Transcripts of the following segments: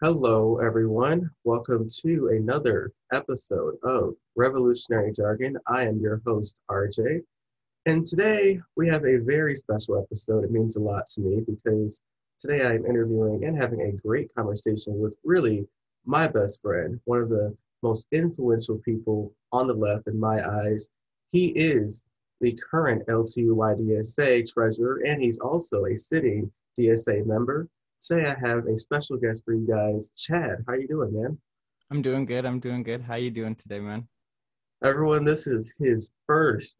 Hello, everyone. Welcome to another episode of Revolutionary Jargon. I am your host, RJ. And today we have a very special episode. It means a lot to me because today I'm interviewing and having a great conversation with really my best friend, one of the most influential people on the left in my eyes. He is the current LTUYDSA treasurer, and he's also a sitting DSA member. Today I have a special guest for you guys, Chad. How you doing, man? I'm doing good. I'm doing good. How you doing today, man? Everyone, this is his first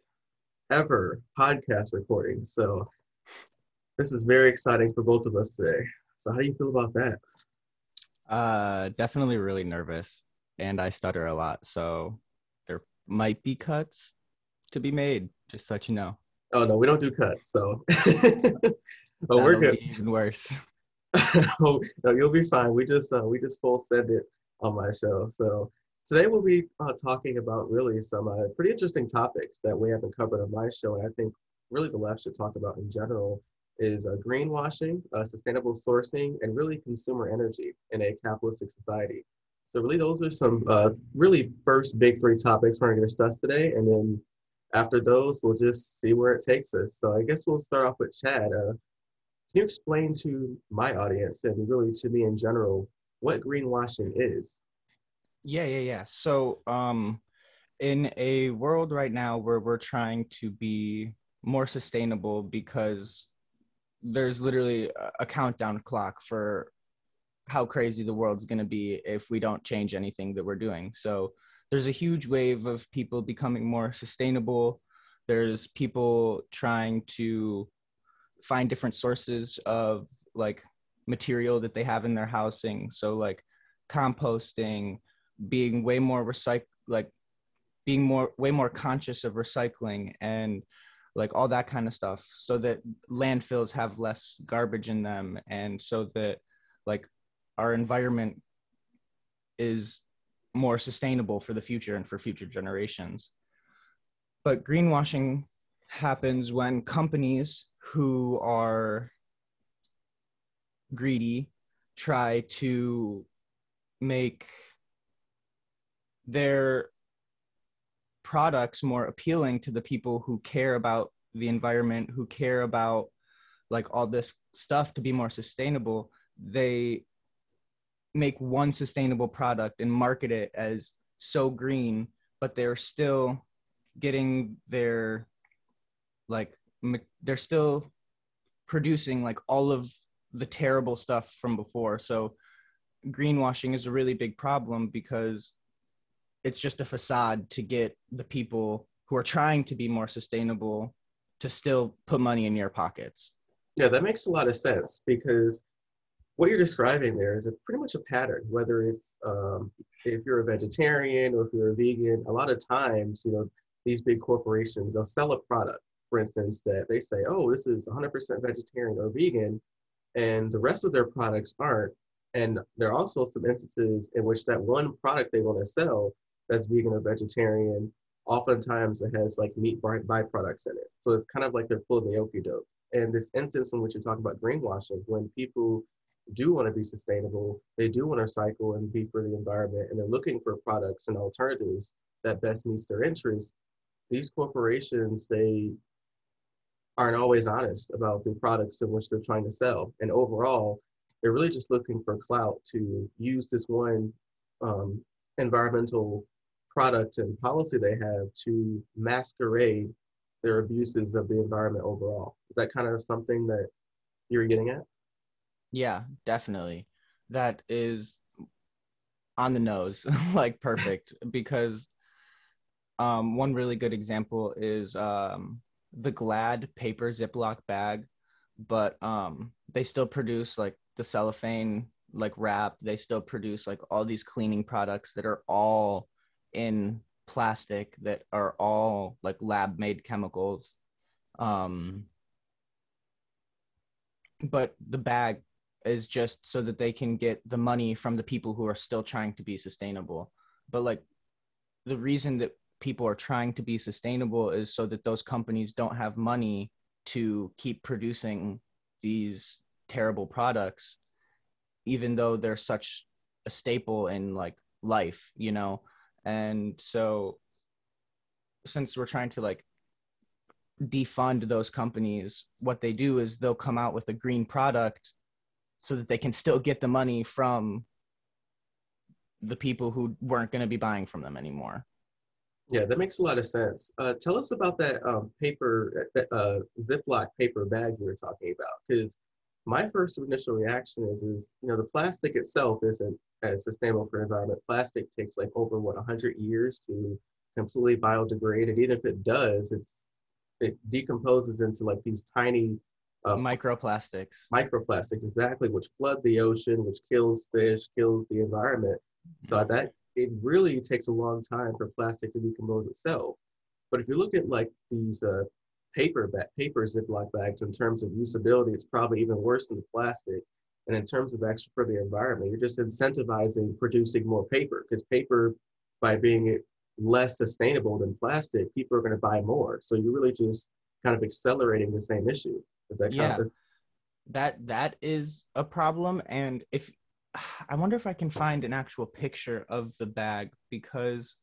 ever podcast recording. So this is very exciting for both of us today. So how do you feel about that? Uh definitely really nervous and I stutter a lot. So there might be cuts to be made, just to let you know. Oh no, we don't do cuts, so oh, we're good. even worse. No, you'll be fine. We just uh, we just full send it on my show. So today we'll be uh, talking about really some uh, pretty interesting topics that we haven't covered on my show, and I think really the left should talk about in general is uh, greenwashing, uh, sustainable sourcing, and really consumer energy in a capitalistic society. So really, those are some uh, really first big three topics we're going to discuss today, and then after those, we'll just see where it takes us. So I guess we'll start off with Chad. Can you explain to my audience and really to me in general what greenwashing is? Yeah, yeah, yeah. So, um, in a world right now where we're trying to be more sustainable because there's literally a countdown clock for how crazy the world's going to be if we don't change anything that we're doing. So, there's a huge wave of people becoming more sustainable. There's people trying to find different sources of like material that they have in their housing. So like composting being way more recycle like being more way more conscious of recycling and like all that kind of stuff so that landfills have less garbage in them and so that like our environment is more sustainable for the future and for future generations. But greenwashing happens when companies who are greedy try to make their products more appealing to the people who care about the environment who care about like all this stuff to be more sustainable they make one sustainable product and market it as so green but they're still getting their like they're still producing like all of the terrible stuff from before. So greenwashing is a really big problem because it's just a facade to get the people who are trying to be more sustainable to still put money in your pockets. Yeah, that makes a lot of sense because what you're describing there is a pretty much a pattern. Whether it's um, if you're a vegetarian or if you're a vegan, a lot of times, you know, these big corporations they'll sell a product for instance, that they say, oh, this is 100% vegetarian or vegan, and the rest of their products aren't. And there are also some instances in which that one product they want to sell that's vegan or vegetarian, oftentimes it has like meat by- byproducts in it. So it's kind of like they're pulling the okie doke. And this instance in which you talk about greenwashing, when people do want to be sustainable, they do want to cycle and be for the environment, and they're looking for products and alternatives that best meets their interests. These corporations, they aren't always honest about the products in which they're trying to sell. And overall, they're really just looking for clout to use this one um, environmental product and policy they have to masquerade their abuses of the environment overall. Is that kind of something that you're getting at? Yeah, definitely. That is on the nose, like perfect, because um, one really good example is um, the Glad paper Ziploc bag, but um, they still produce like the cellophane like wrap. They still produce like all these cleaning products that are all in plastic that are all like lab made chemicals. Um, but the bag is just so that they can get the money from the people who are still trying to be sustainable. But like the reason that people are trying to be sustainable is so that those companies don't have money to keep producing these terrible products even though they're such a staple in like life, you know? And so since we're trying to like defund those companies, what they do is they'll come out with a green product so that they can still get the money from the people who weren't going to be buying from them anymore. Yeah, that makes a lot of sense. Uh, tell us about that um, paper, uh, uh Ziploc paper bag you were talking about, because my first initial reaction is, is you know, the plastic itself isn't as sustainable for environment. Plastic takes like over what 100 years to completely biodegrade, and even if it does, it's it decomposes into like these tiny uh, microplastics. Microplastics, exactly, which flood the ocean, which kills fish, kills the environment. So that it really takes a long time for plastic to decompose itself. But if you look at like these uh, paper paper Ziploc bags in terms of usability, it's probably even worse than the plastic. And in terms of extra for the environment, you're just incentivizing producing more paper because paper, by being less sustainable than plastic, people are going to buy more. So you're really just kind of accelerating the same issue. Is that yeah? Of- that that is a problem. And if I wonder if I can find an actual picture of the bag because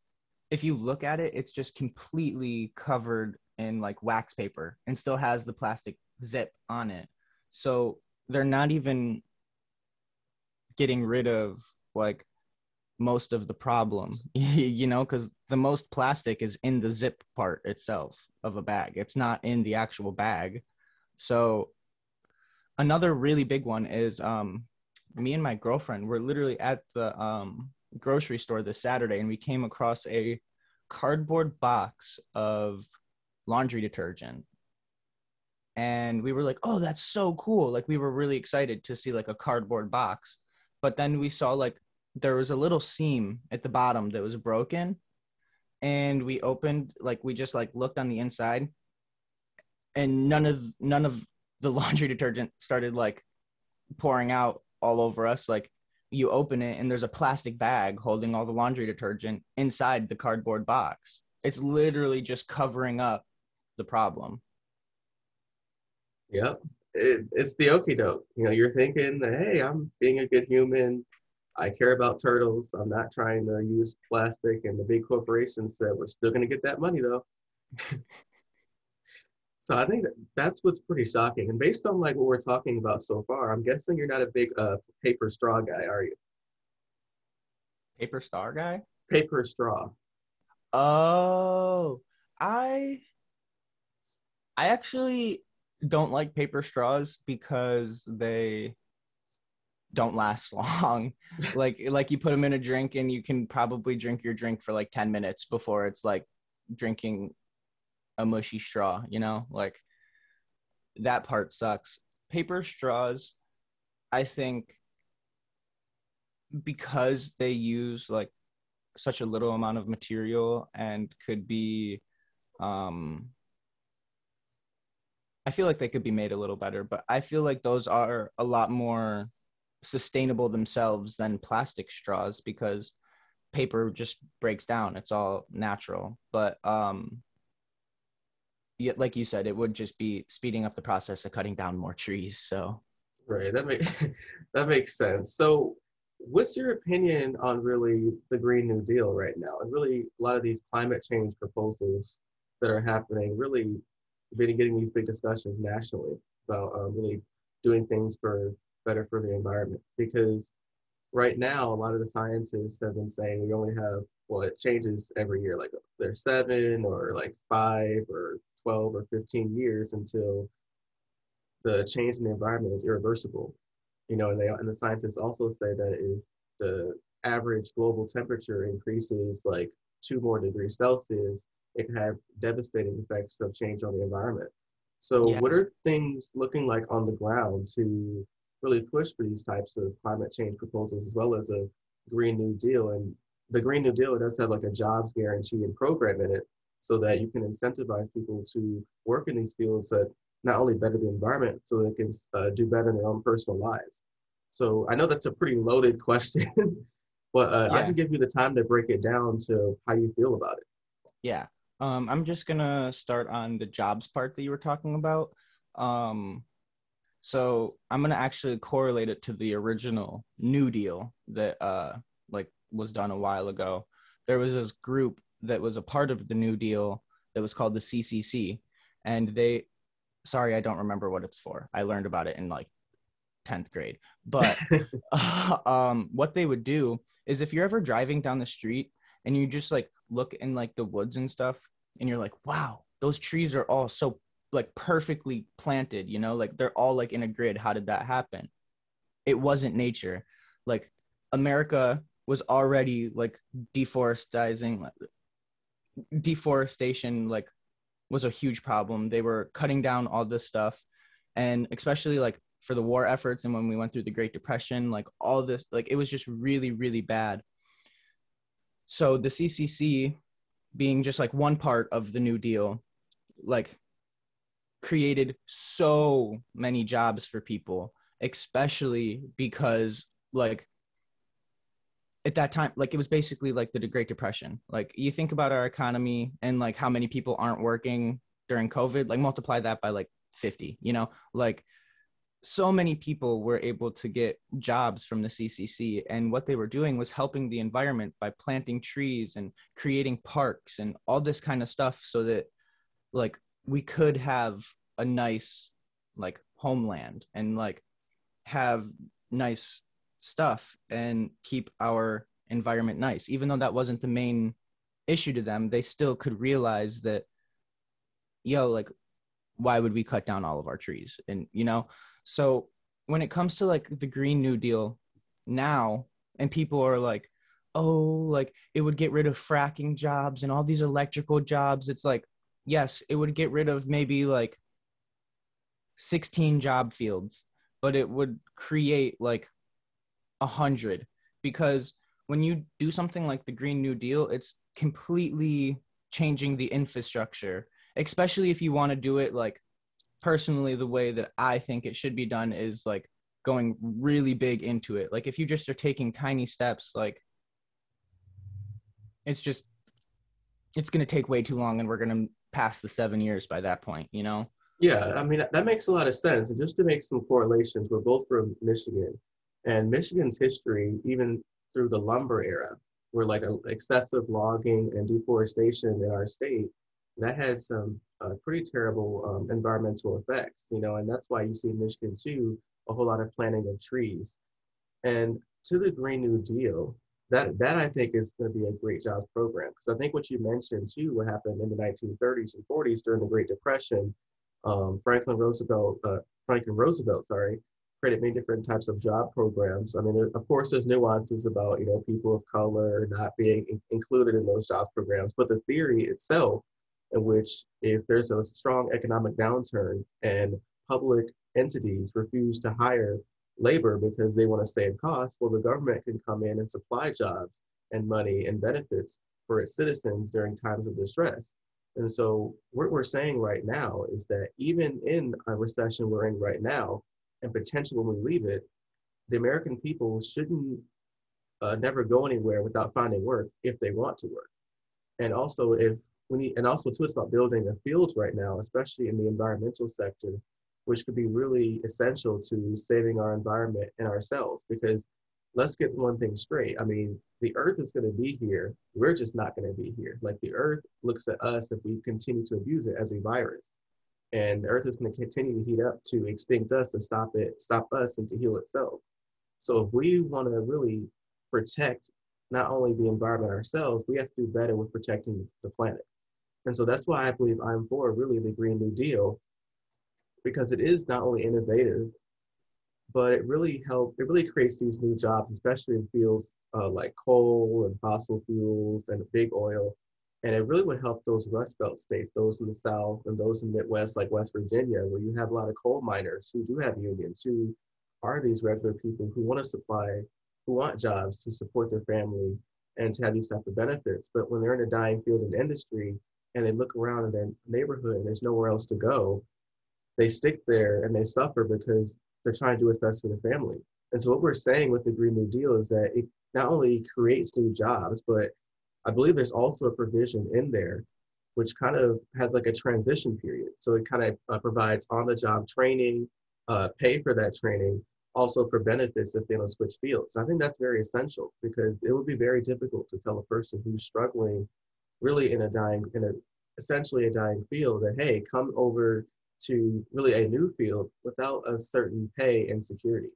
if you look at it, it's just completely covered in like wax paper and still has the plastic zip on it. So they're not even getting rid of like most of the problem, you know, because the most plastic is in the zip part itself of a bag. It's not in the actual bag. So another really big one is um me and my girlfriend were literally at the um, grocery store this Saturday and we came across a cardboard box of laundry detergent. And we were like, oh, that's so cool. Like, we were really excited to see like a cardboard box. But then we saw like there was a little seam at the bottom that was broken. And we opened, like, we just like looked on the inside and none of none of the laundry detergent started like pouring out all over us like you open it and there's a plastic bag holding all the laundry detergent inside the cardboard box. It's literally just covering up the problem. Yep. It, it's the okey doke you know you're thinking that hey i'm being a good human. I care about turtles. I'm not trying to use plastic and the big corporations said we're still going to get that money though So I think that that's what's pretty shocking. And based on like what we're talking about so far, I'm guessing you're not a big uh, paper straw guy, are you? Paper star guy? Paper straw. Oh, I I actually don't like paper straws because they don't last long. like like you put them in a drink and you can probably drink your drink for like 10 minutes before it's like drinking a mushy straw, you know? Like that part sucks. Paper straws, I think because they use like such a little amount of material and could be um I feel like they could be made a little better, but I feel like those are a lot more sustainable themselves than plastic straws because paper just breaks down. It's all natural. But um like you said, it would just be speeding up the process of cutting down more trees. So right, that makes that makes sense. So what's your opinion on really the Green New Deal right now, and really a lot of these climate change proposals that are happening? Really, been getting these big discussions nationally about um, really doing things for better for the environment because right now a lot of the scientists have been saying we only have well it changes every year like there's seven or like five or 12 or 15 years until the change in the environment is irreversible. You know, and they and the scientists also say that if the average global temperature increases like two more degrees Celsius, it can have devastating effects of change on the environment. So, yeah. what are things looking like on the ground to really push for these types of climate change proposals as well as a Green New Deal? And the Green New Deal does have like a jobs guarantee and program in it so that you can incentivize people to work in these fields that not only better the environment, so they can uh, do better in their own personal lives. So I know that's a pretty loaded question, but uh, yeah. I can give you the time to break it down to how you feel about it. Yeah. Um, I'm just gonna start on the jobs part that you were talking about. Um, So I'm gonna actually correlate it to the original New Deal that uh like was done a while ago. There was this group that was a part of the New Deal that was called the CCC, and they, sorry, I don't remember what it's for. I learned about it in like 10th grade. But um, what they would do is if you're ever driving down the street and you just like look in like the woods and stuff, and you're like, wow, those trees are all so like perfectly planted, you know, like they're all like in a grid. How did that happen? It wasn't nature. Like America was already like deforesting deforestation like was a huge problem. They were cutting down all this stuff and especially like for the war efforts and when we went through the Great Depression, like all this like it was just really really bad. So the CCC being just like one part of the New Deal like created so many jobs for people, especially because like at that time like it was basically like the great depression. Like you think about our economy and like how many people aren't working during covid like multiply that by like 50 you know? Like so many people were able to get jobs from the CCC and what they were doing was helping the environment by planting trees and creating parks and all this kind of stuff so that like we could have a nice like homeland and like have nice stuff and keep our environment nice. Even though that wasn't the main issue to them they still could realize that yo like why would we cut down all of our trees? And you know so when it comes to like the green new deal now and people are like oh like it would get rid of fracking jobs and all these electrical jobs it's like yes it would get rid of maybe like 16 job fields but it would create like a hundred because when you do something like the green new deal it's completely changing the infrastructure especially if you want to do it like personally the way that i think it should be done is like going really big into it. Like if you just are taking tiny steps like it's just it's going to take way too long and we're going to pass the seven years by that point you know? Yeah i mean that makes a lot of sense. And just to make some correlations we're both from michigan and michigan's history even through the lumber era where like excessive logging and deforestation in our state that had some uh, pretty terrible um, environmental effects, you know, and that's why you see in Michigan too a whole lot of planting of trees. And to the Green New Deal, that that I think is going to be a great jobs program because I think what you mentioned too, what happened in the 1930s and 40s during the Great Depression, um, Franklin Roosevelt, uh, Franklin Roosevelt, sorry, created many different types of job programs. I mean, of course, there's nuances about you know people of color not being in- included in those jobs programs, but the theory itself in which if there's a strong economic downturn and public entities refuse to hire labor because they want to save costs, well, the government can come in and supply jobs and money and benefits for its citizens during times of distress. And so, what we're saying right now is that even in a recession we're in right now, and potentially when we leave it, the American people shouldn't uh, never go anywhere without finding work if they want to work. And also, if we need, and also too, it's about building a field right now, especially in the environmental sector, which could be really essential to saving our environment and ourselves. Because let's get one thing straight. I mean, the Earth is going to be here. We're just not going to be here. Like the Earth looks at us if we continue to abuse it as a virus, and the Earth is going to continue to heat up to extinct us and stop it, stop us, and to heal itself. So if we want to really protect not only the environment ourselves, we have to do better with protecting the planet. And so that's why I believe I'm for really the Green New Deal, because it is not only innovative, but it really helps, it really creates these new jobs, especially in fields uh, like coal and fossil fuels and big oil. And it really would help those Rust Belt states, those in the South and those in the Midwest, like West Virginia, where you have a lot of coal miners who do have unions, who are these regular people who want to supply, who want jobs to support their family and to have these type of benefits. But when they're in a dying field in industry, and they look around in their neighborhood and there's nowhere else to go, they stick there and they suffer because they're trying to do what's best for the family. And so what we're saying with the Green New Deal is that it not only creates new jobs, but I believe there's also a provision in there which kind of has like a transition period. So it kind of uh, provides on the job training uh, pay for that training also for benefits if they don't switch fields. I think that's very essential because it would be very difficult to tell a person who's struggling really in a dying, in a essentially a dying field that, hey, come over to really a new field without a certain pay and security.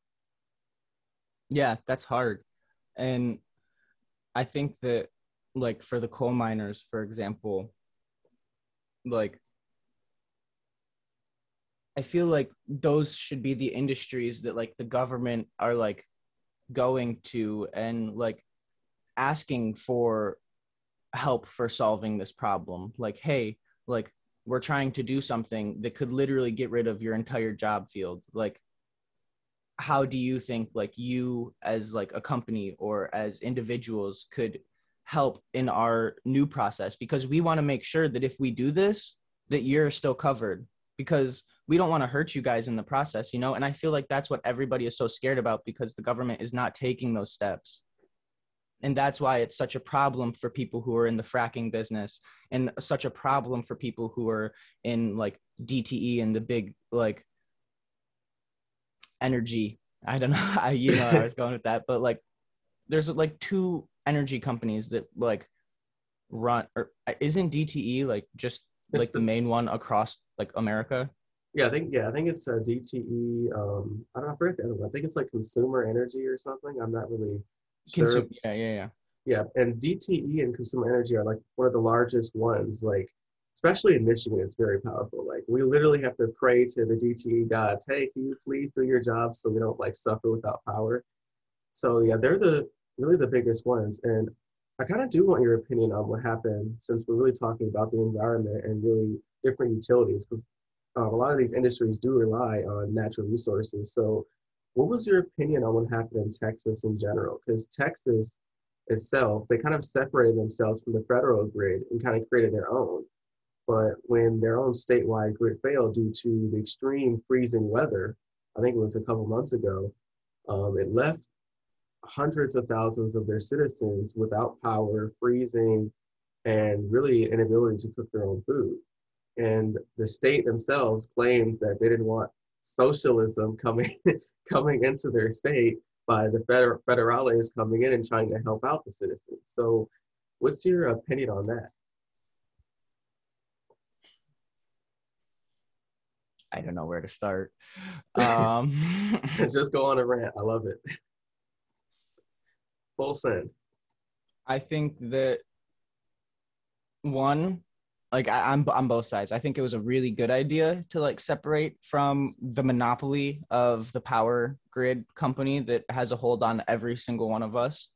Yeah, that's hard. And I think that like for the coal miners, for example, like I feel like those should be the industries that like the government are like going to and like asking for help for solving this problem. Like, hey, like we're trying to do something that could literally get rid of your entire job field. Like, how do you think like you as like a company or as individuals could help in our new process because we want to make sure that if we do this that you're still covered because we don't want to hurt you guys in the process, you know? And I feel like that's what everybody is so scared about because the government is not taking those steps. And that's why it's such a problem for people who are in the fracking business and such a problem for people who are in like DTE and the big like energy. I don't know how you know I was going with that, but like there's like two energy companies that like run or isn't DTE like just like the, the main one across like America? Yeah, I think yeah, I think it's a DTE. Um, I don't know, I forget the other one. I think it's like Consumer Energy or something. I'm not really sure. Consum- yeah, yeah, yeah. Yeah, and DTE and Consumer Energy are like one of the largest ones. Like, especially in Michigan, it's very powerful. Like, we literally have to pray to the DTE gods. Hey, can you please do your job so we don't like suffer without power? So yeah, they're the really the biggest ones. And I kind of do want your opinion on what happened since we're really talking about the environment and really different utilities because uh, a lot of these industries do rely on natural resources. So, what was your opinion on what happened in Texas in general? Because Texas itself, they kind of separated themselves from the federal grid and kind of created their own. But when their own statewide grid failed due to the extreme freezing weather, I think it was a couple months ago, um, it left hundreds of thousands of their citizens without power, freezing, and really inability to cook their own food. And the state themselves claims that they didn't want socialism coming coming into their state by the feder- federales coming in and trying to help out the citizens. So, what's your opinion on that? I don't know where to start. Um, Just go on a rant. I love it full send. I think that one, like I, I'm on both sides. I think it was a really good idea to like separate from the monopoly of the power grid company that has a hold on every single one of us.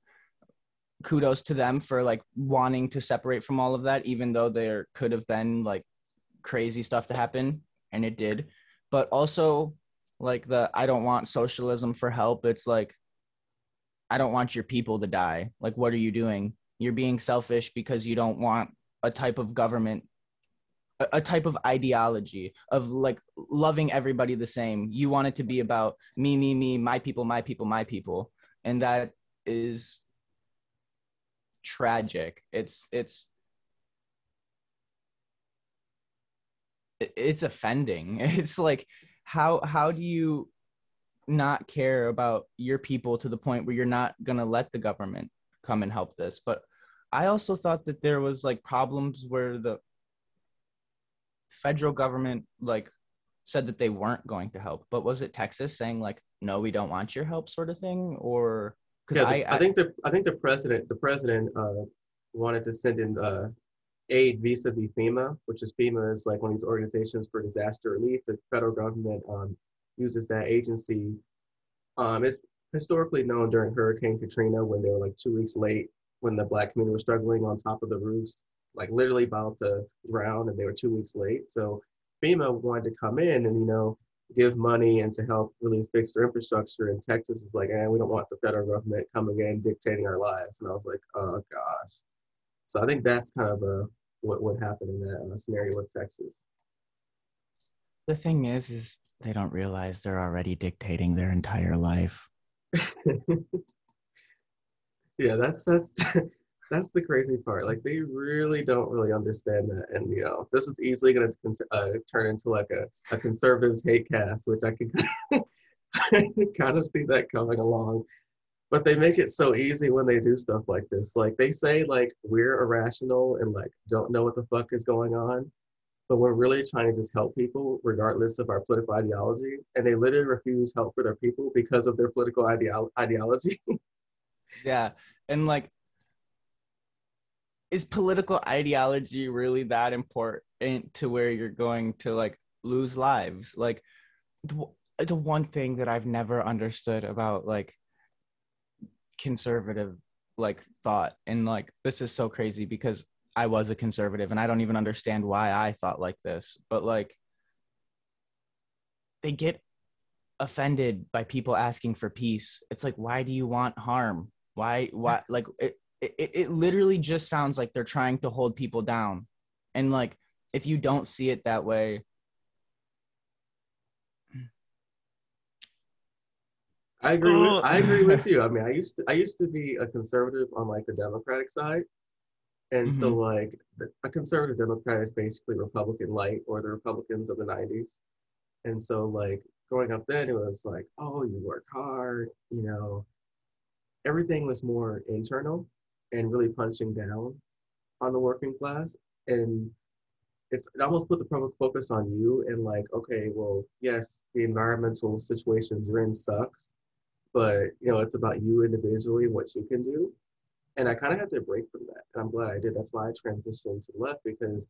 Kudos to them for like wanting to separate from all of that, even though there could have been like crazy stuff to happen, and it did. But also, like the I don't want socialism for help. It's like I don't want your people to die. Like, what are you doing? You're being selfish because you don't want a type of government, a, a type of ideology of like loving everybody the same. You want it to be about me, me, me, my people, my people, my people. And that is tragic. It's, it's, it's offending. It's like, how, how do you, not care about your people to the point where you're not going to let the government come and help this. But i also thought that there was like problems where the federal government like said that they weren't going to help. But was it texas saying like no we don't want your help sort of thing? Or because yeah, I, I, I, think the i think the president the president uh, wanted to send in uh, aid vis-a-vis fema which is fema is like one of these organizations for disaster relief. The federal government um, uses that agency. Um, it's historically known during Hurricane Katrina when they were like two weeks late when the black community was struggling on top of the roofs, like literally about to drown and they were two weeks late. So FEMA wanted to come in and, you know, give money and to help really fix their infrastructure. And Texas is like, eh, we don't want the federal government coming in dictating our lives. And I was like, oh gosh. So I think that's kind of a, what would happen in that uh, scenario with Texas. The thing is, is they don't realize they're already dictating their entire life. yeah, that's that's that's the crazy part. Like they really don't really understand that, and you know, this is easily going to uh, turn into like a, a conservatives hate cast, which I can kind of see that coming along. But they make it so easy when they do stuff like this. Like they say, like we're irrational and like don't know what the fuck is going on, but we're really trying to just help people regardless of our political ideology. And they literally refuse help for their people because of their political ideo- ideology. yeah, and like is political ideology really that important to where you're going to like lose lives like the, the one thing that i've never understood about like conservative like thought and like this is so crazy because i was a conservative and i don't even understand why i thought like this but like they get offended by people asking for peace it's like why do you want harm why why like it, it, it literally just sounds like they're trying to hold people down and like if you don't see it that way I agree. With, oh. I agree with you. I mean, I used to I used to be a conservative on like the Democratic side, and mm-hmm. so like a conservative Democrat is basically Republican light or the Republicans of the '90s, and so like growing up then it was like, oh, you work hard, you know. Everything was more internal, and really punching down on the working class and it's it almost put the public focus on you and like okay well yes the environmental situations you're in sucks but you know it's about you individually what you can do and i kind of had to break from that and i'm glad i did that's why i transitioned to the left because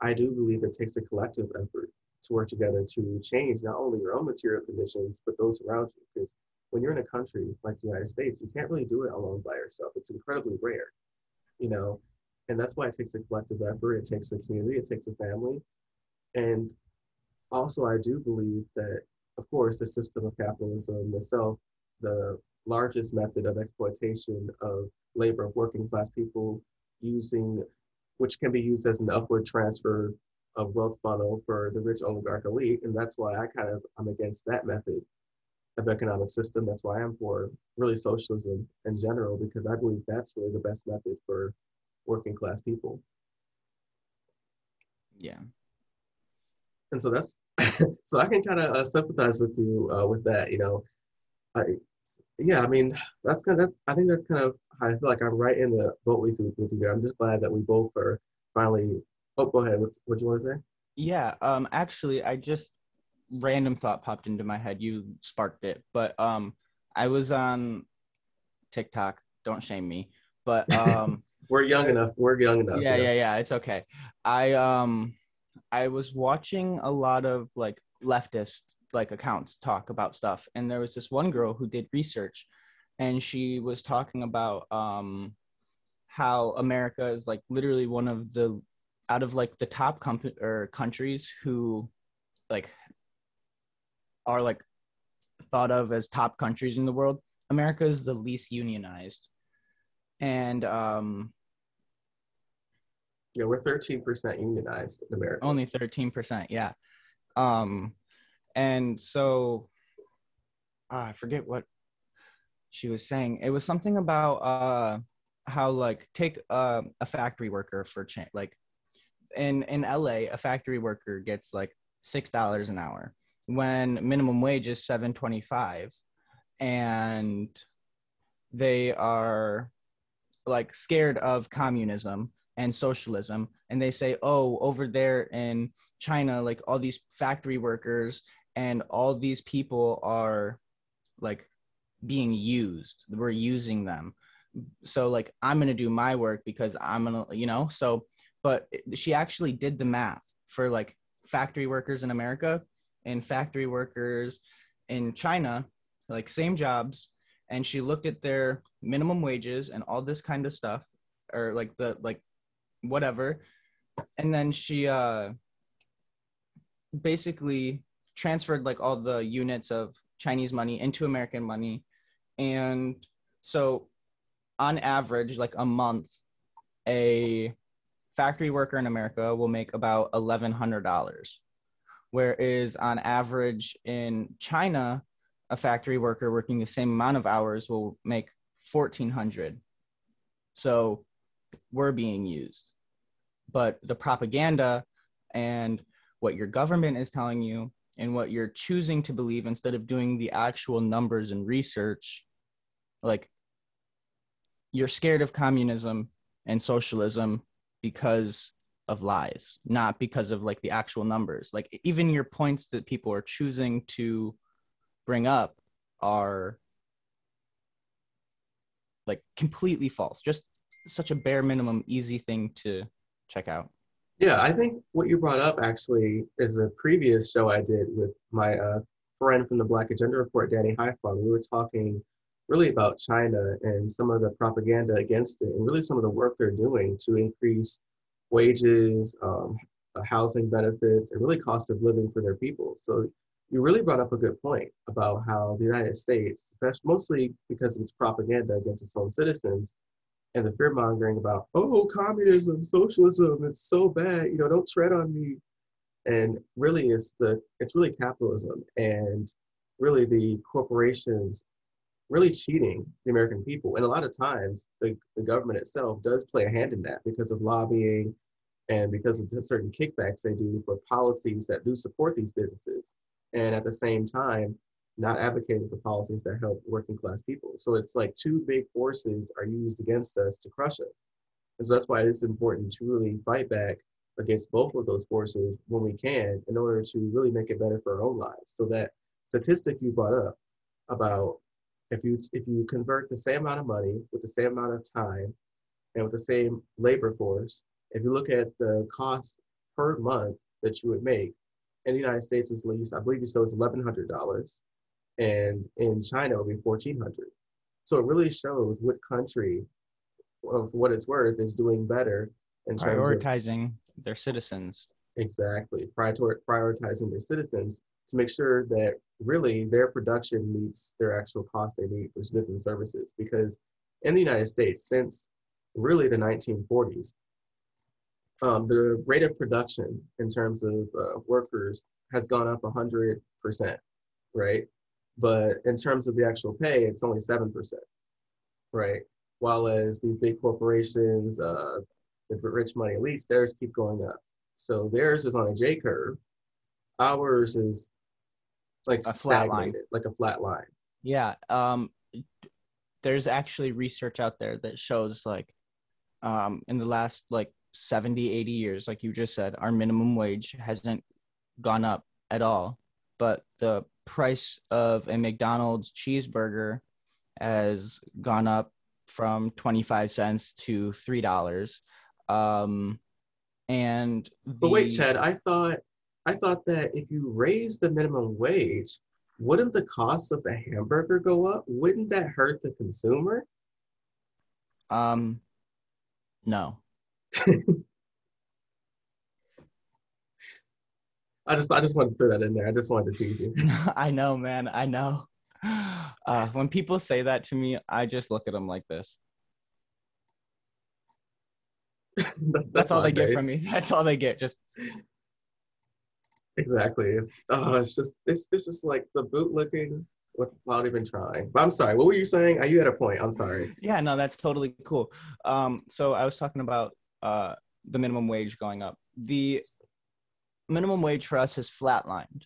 i do believe it takes a collective effort to work together to change not only your own material conditions but those around you because when you're in a country like the United States, you can't really do it alone by yourself. It's incredibly rare, you know, and that's why it takes a collective effort. It takes a community. It takes a family, and also I do believe that, of course, the system of capitalism itself, the largest method of exploitation of labor of working class people using, which can be used as an upward transfer of wealth funnel for the rich oligarch elite, and that's why I kind of I'm against that method of economic system. That's why I'm for really socialism in general, because I believe that's really the best method for working class people. Yeah. And so that's so I can kind of uh, sympathize with you uh, with that. You know, I yeah, I mean that's kind of that's I think that's kind of how I feel like I'm right in the boat with you with you. I'm just glad that we both are finally. Oh, go ahead. What's, what you want to say? Yeah. Um. Actually, I just random thought popped into my head. You sparked it, but um, I was on TikTok. Don't shame me, but um, we're young enough. We're young enough. Yeah, yeah, yeah. It's okay. I um, I was watching a lot of like leftist like accounts talk about stuff, and there was this one girl who did research, and she was talking about um, how America is like literally one of the out of like the top comp- or countries who like are like thought of as top countries in the world, America is the least unionized. And um yeah, we're 13% unionized in America. Only 13%, yeah. Um and so uh, I forget what she was saying. It was something about uh how like take uh, a factory worker for cha- like in in LA a factory worker gets like six dollars an hour when minimum wage is 725 and they are like scared of communism and socialism and they say oh over there in china like all these factory workers and all these people are like being used. We're using them. So like i'm going to do my work because i'm going to you know? So but she actually did the math for like factory workers in america and factory workers in China, like same jobs, and she looked at their minimum wages and all this kind of stuff, or like the like whatever, and then she uh basically transferred like all the units of Chinese money into American money, and so on average, like a month, a factory worker in America will make about eleven hundred dollars Whereas on average in China, a factory worker working the same amount of hours will make 1400. So we're being used. But the propaganda and what your government is telling you and what you're choosing to believe instead of doing the actual numbers and research, like you're scared of communism and socialism because of lies, not because of like the actual numbers. Like even your points that people are choosing to bring up are like completely false. Just such a bare minimum easy thing to check out. Yeah, I think what you brought up actually is a previous show I did with my uh, friend from the Black Agenda Report, Danny Haiphong. We were talking really about China and some of the propaganda against it, and really some of the work they're doing to increase wages, um, uh, housing benefits, and really cost of living for their people. So you really brought up a good point about how the United States, especially mostly because of its propaganda against its own citizens, and the fear mongering about, oh, communism, socialism, it's so bad, you know, don't tread on me. And really it's the it's really capitalism and really the corporations really cheating the American people. And a lot of times the, the government itself does play a hand in that because of lobbying and because of certain kickbacks they do for policies that do support these businesses. And at the same time, not advocating for policies that help working class people. So it's like two big forces are used against us to crush us. And so that's why it's important to really fight back against both of those forces when we can in order to really make it better for our own lives. So that statistic you brought up about if you if you convert the same amount of money with the same amount of time and with the same labor force, if you look at the cost per month that you would make in the United States is least I believe you said it's eleven hundred dollars and in China it'll be 1400. So it really shows what country, of what it's worth, is doing better in prioritizing of, their citizens. Exactly, prioritizing their citizens to make sure that really their production meets their actual cost they need for goods and services. Because in the United States, since really the 1940s, um, the rate of production in terms of uh, workers has gone up 100%, right? But in terms of the actual pay, it's only 7%, right? While as these big corporations, uh, the rich money elites, theirs keep going up. So theirs is on a J curve. Ours is like a flat line, like a flat line. Yeah. Um, there's actually research out there that shows like um, in the last like 70, 80 years, like you just said, our minimum wage hasn't gone up at all. But the price of a McDonald's cheeseburger has gone up from 25 cents to $3. Um, and the... but wait, Chad, I thought I thought that if you raise the minimum wage, wouldn't the cost of the hamburger go up? Wouldn't that hurt the consumer? Um, no. I just I just wanted to throw that in there. I just wanted to tease you. I know, man. I know. Uh, when people say that to me, I just look at them like this. that's, that's, all they get from me. That's all they get. Just exactly. It's oh, it's just it's this is like the boot bootlicking without even trying. But I'm sorry. What were you saying? Are you at a point. I'm sorry. Yeah, no, that's totally cool. Um, so I was talking about uh the minimum wage going up. The minimum wage for us is flatlined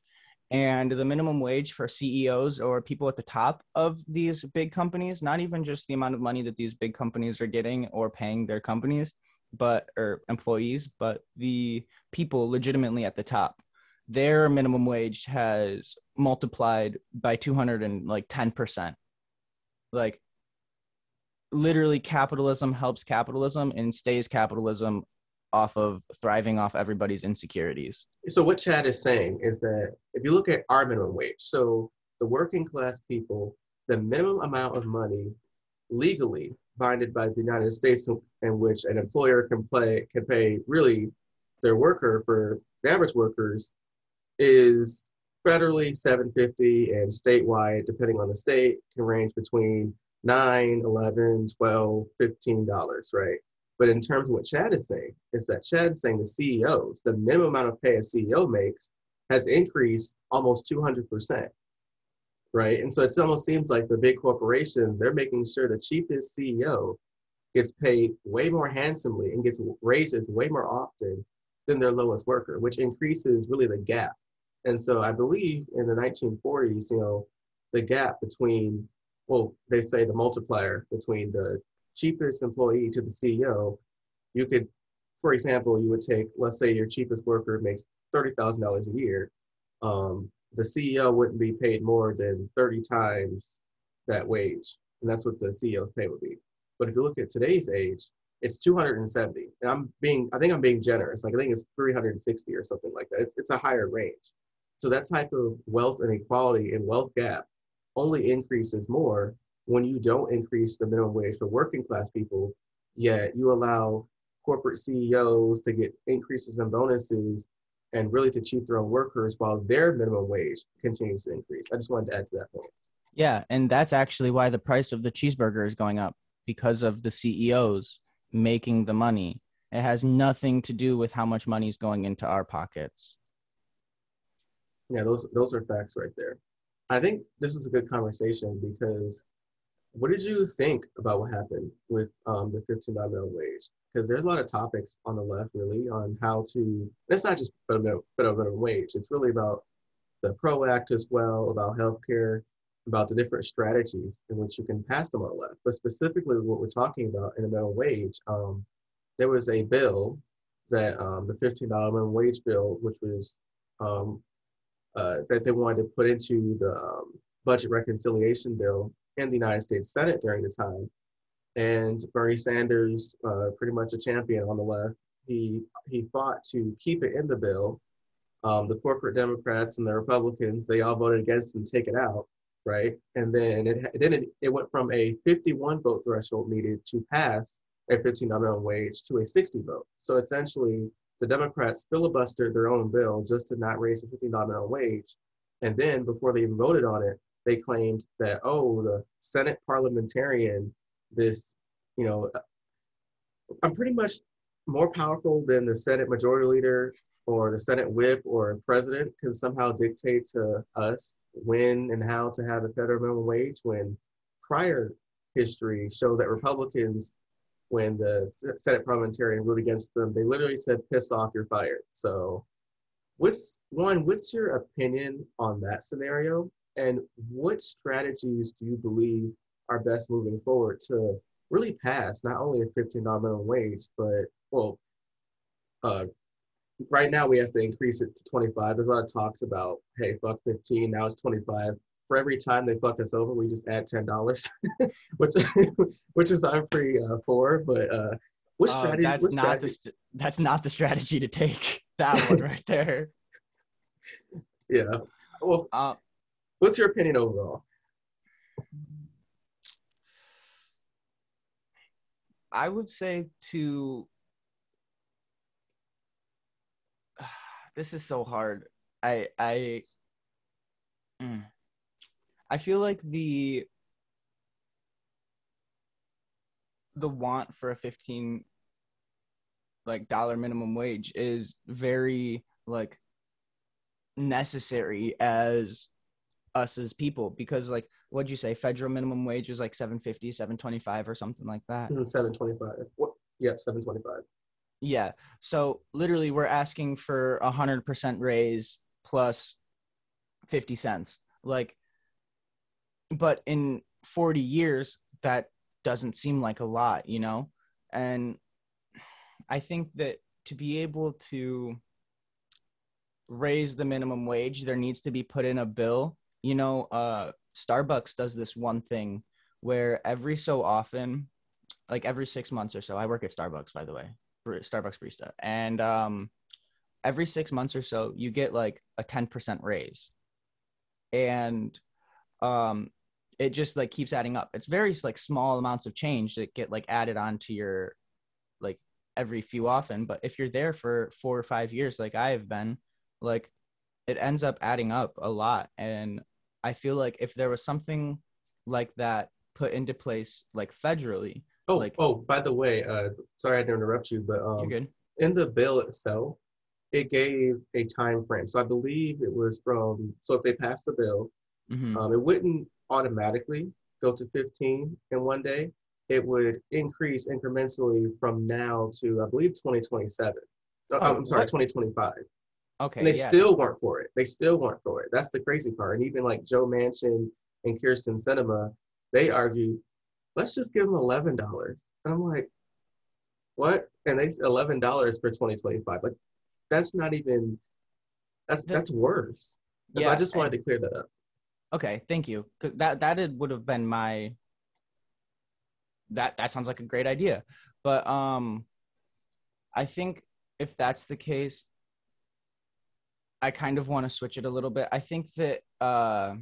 and the minimum wage for CEOs or people at the top of these big companies, not even just the amount of money that these big companies are getting or paying their companies, but or employees, but the people legitimately at the top, their minimum wage has multiplied by 200 and like 10%. Like literally capitalism helps capitalism and stays capitalism off of thriving off everybody's insecurities. So what Chad is saying is that if you look at our minimum wage, so the working class people, the minimum amount of money legally binded by the United States in which an employer can play can pay really their worker for the average workers is federally 750 and statewide depending on the state can range between 9 11 12 15 dollars right but in terms of what Chad is saying, is that Chad is saying the CEOs, the minimum amount of pay a CEO makes has increased almost 200%. Right. And so it almost seems like the big corporations, they're making sure the cheapest CEO gets paid way more handsomely and gets raises way more often than their lowest worker, which increases really the gap. And so I believe in the 1940s, you know, the gap between, well, they say the multiplier between the cheapest employee to the CEO, you could, for example, you would take, let's say your cheapest worker makes $30,000 a year. Um, the CEO wouldn't be paid more than 30 times that wage. And that's what the CEO's pay would be. But if you look at today's age, it's 270. And I'm being, I think I'm being generous. Like I think it's 360 or something like that. It's, it's a higher range. So that type of wealth inequality and wealth gap only increases more when you don't increase the minimum wage for working class people, yet you allow corporate CEOs to get increases in bonuses and really to cheat their own workers while their minimum wage continues to increase. I just wanted to add to that point. Yeah, and that's actually why the price of the cheeseburger is going up because of the CEOs making the money. It has nothing to do with how much money is going into our pockets. Yeah, those those are facts right there. I think this is a good conversation because what did you think about what happened with um, the $15 minimum wage? Because there's a lot of topics on the left really on how to, it's not just minimum, minimum wage, it's really about the PRO Act as well, about healthcare, about the different strategies in which you can pass them on the left. But specifically, what we're talking about in the minimum wage, um, there was a bill that um, the $15 minimum wage bill, which was um, uh, that they wanted to put into the um, budget reconciliation bill in the United States Senate during the time. And Bernie Sanders, uh, pretty much a champion on the left, he he fought to keep it in the bill. Um, the corporate Democrats and the Republicans, they all voted against him to take it out, right? And then it then it, it went from a 51 vote threshold needed to pass a 15 minimum wage to a 60 vote. So essentially, the Democrats filibustered their own bill just to not raise the 15 minimum wage. And then before they even voted on it, they claimed that, oh, the Senate parliamentarian, this, you know, uh, I'm pretty much more powerful than the Senate majority leader or the Senate whip or president can somehow dictate to us when and how to have a federal minimum wage when prior history showed that Republicans when the Senate parliamentarian ruled against them, they literally said, piss off, you're fired. So, what's one, what's your opinion on that scenario? And what strategies do you believe are best moving forward to really pass not only a $15 minimum wage, but, well, uh, right now we have to increase it to 25. There's a lot of talks about, hey, fuck 15, now it's 25 for every time they fuck us over, we just add ten dollars, which which is I'm pretty uh, for. But uh, what uh, that's what not strategy? the st- that's not the strategy to take. That one right there. yeah. Well, Uh, what's your opinion overall? I would say to. This is so hard. I I. Mm. I feel like the the want for a 15 like dollar minimum wage is very like necessary as us as people because like what'd you say federal minimum wage was like 750 725 or something like that Mm, Seven twenty-five. What? Yep, seven twenty-five. yeah so literally we're asking for a hundred percent raise plus 50 cents like but in 40 years that doesn't seem like a lot you know and i think that to be able to raise the minimum wage there needs to be put in a bill you know uh starbucks does this one thing where every so often like every six months or so i work at starbucks by the way starbucks barista and um every six months or so you get like a 10% raise. And um it just like keeps adding up. It's very like small amounts of change that get like added on to your like every few often. But if you're there for four or five years like i have been like it ends up adding up a lot and i feel like if there was something like that put into place like federally Oh, Like- oh, by the way, uh, sorry I had to interrupt you, but um, you're good in the bill itself, it gave a time frame. So I believe it was from. So if they passed the bill, Mhm. um, it wouldn't automatically go to 15 in one day. it would increase incrementally from now to, I believe, 2027. Oh, Oh, I'm sorry, what? 2025. Okay. And they yeah. still weren't for it. They still weren't for it. That's the crazy part. And even like Joe Manchin and Kyrsten Sinema, they argued, let's just give them eleven dollars. And I'm like, what? And they said eleven dollars for 2025. Like, that's not even. That's The- that's worse. And so I just wanted and- to clear that up. Okay, thank you. That that it would have been my that that sounds like a great idea. But um I think if that's the case I kind of want to switch it a little bit. I think that uh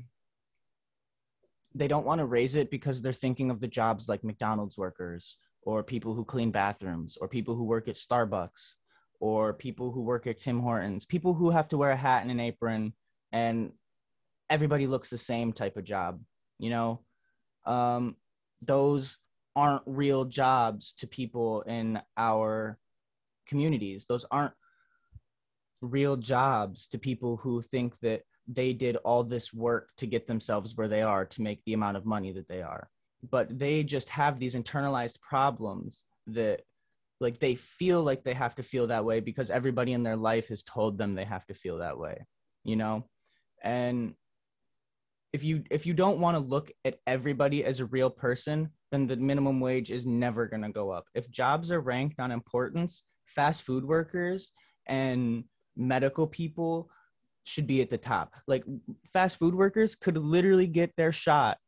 they don't want to raise it because they're thinking of the jobs like McDonald's workers or people who clean bathrooms or people who work at Starbucks or people who work at Tim Hortons, people who have to wear a hat and an apron and everybody looks the same type of job, you know? Um, those aren't real jobs to people in our communities. Those aren't real jobs to people who think that they did all this work to get themselves where they are to make the amount of money that they are. But they just have these internalized problems that like they feel like they have to feel that way because everybody in their life has told them they have to feel that way, you know? And if you if you don't want to look at everybody as a real person, then the minimum wage is never going to go up. If jobs are ranked on importance, fast food workers and medical people should be at the top. Like fast food workers could literally get their shot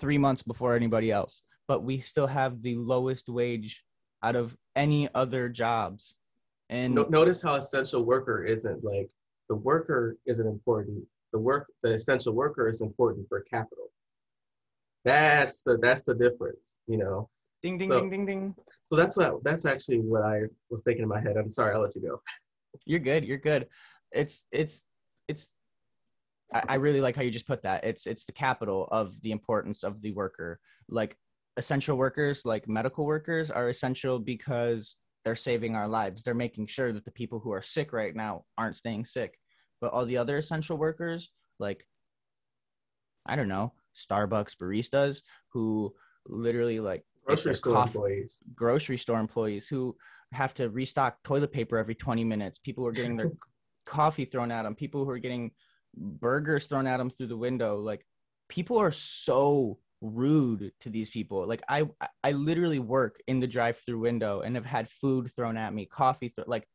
3 months before anybody else, but we still have the lowest wage out of any other jobs. And No, notice how essential worker isn't like the worker isn't important. The work, the essential worker is important for capital. That's the that's the difference, you know. ding ding so- ding ding ding. So that's what that's actually what I was thinking in my head. I'm sorry, I'll let you go. You're good. You're good. It's it's it's. I, I really like how you just put that. It's it's the capital of the importance of the worker. Like essential workers, like medical workers, are essential because they're saving our lives. They're making sure that the people who are sick right now aren't staying sick. But all the other essential workers, like I don't know, Starbucks baristas, who literally like Grocery store coffee- employees. grocery store employees who have to restock toilet paper every 20 minutes. People are getting their coffee thrown at them. People who are getting burgers thrown at them through the window. Like people are so rude to these people. Like I, I literally work in the drive-through window and have had food thrown at me, coffee. Th- like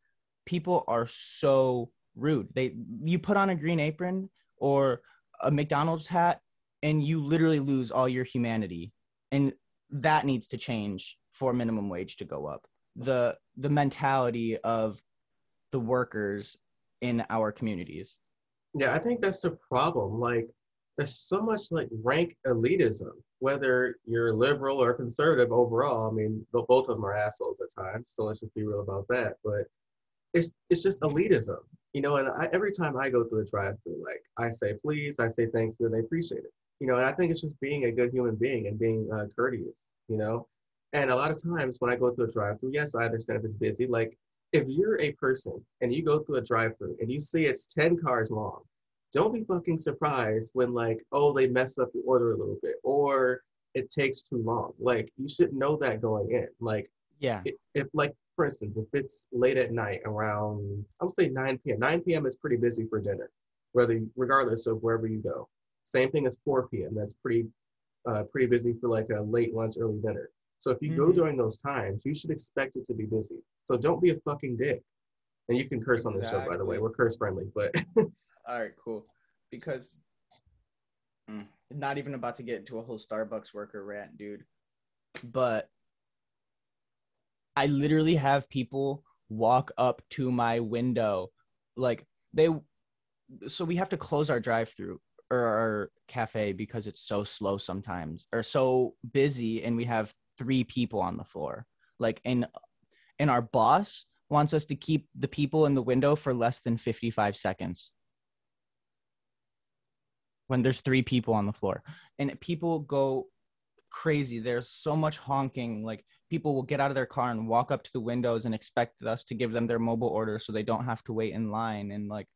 people are so rude. They, you put on a green apron or a McDonald's hat, and you literally lose all your humanity. And that needs to change for minimum wage to go up the the mentality of the workers in our communities Yeah, I think that's the problem. Like, there's so much like rank elitism, whether you're liberal or conservative overall. I mean, both of them are assholes at times. So let's just be real about that. But it's it's just elitism, you know. And I, every time I go through the drive-through, like I say please, I say thank you, and they appreciate it. You know, and I think it's just being a good human being and being uh, courteous. You know, and a lot of times when I go through a drive-through, yes, I understand if it's busy. Like if you're a person and you go through a drive-through and you see it's 10 cars long, don't be fucking surprised when like, oh, they messed up the order a little bit or it takes too long. Like you should know that going in. Like yeah if, if like for instance, if it's late at night around I would say 9 p.m. 9 p.m. is pretty busy for dinner, whether regardless of wherever you go. Same thing as 4 p.m. That's pretty uh, pretty busy for like a late lunch, early dinner. So if you go Mhm. during those times, you should expect it to be busy. So don't be a fucking dick. And you can curse on this show, by the way. We're curse friendly, but all right cool because Mm, not even about to get into a whole starbucks worker rant dude but i literally have people walk up to my window like they so we have to close our drive through or our cafe because it's so slow sometimes or so busy and we have three people on the floor. Like and and our boss wants us to keep the people in the window for less than 55 seconds. When there's three people on the floor. And people go crazy. There's so much honking. Like people will get out of their car and walk up to the windows and expect us to give them their mobile order so they don't have to wait in line. And like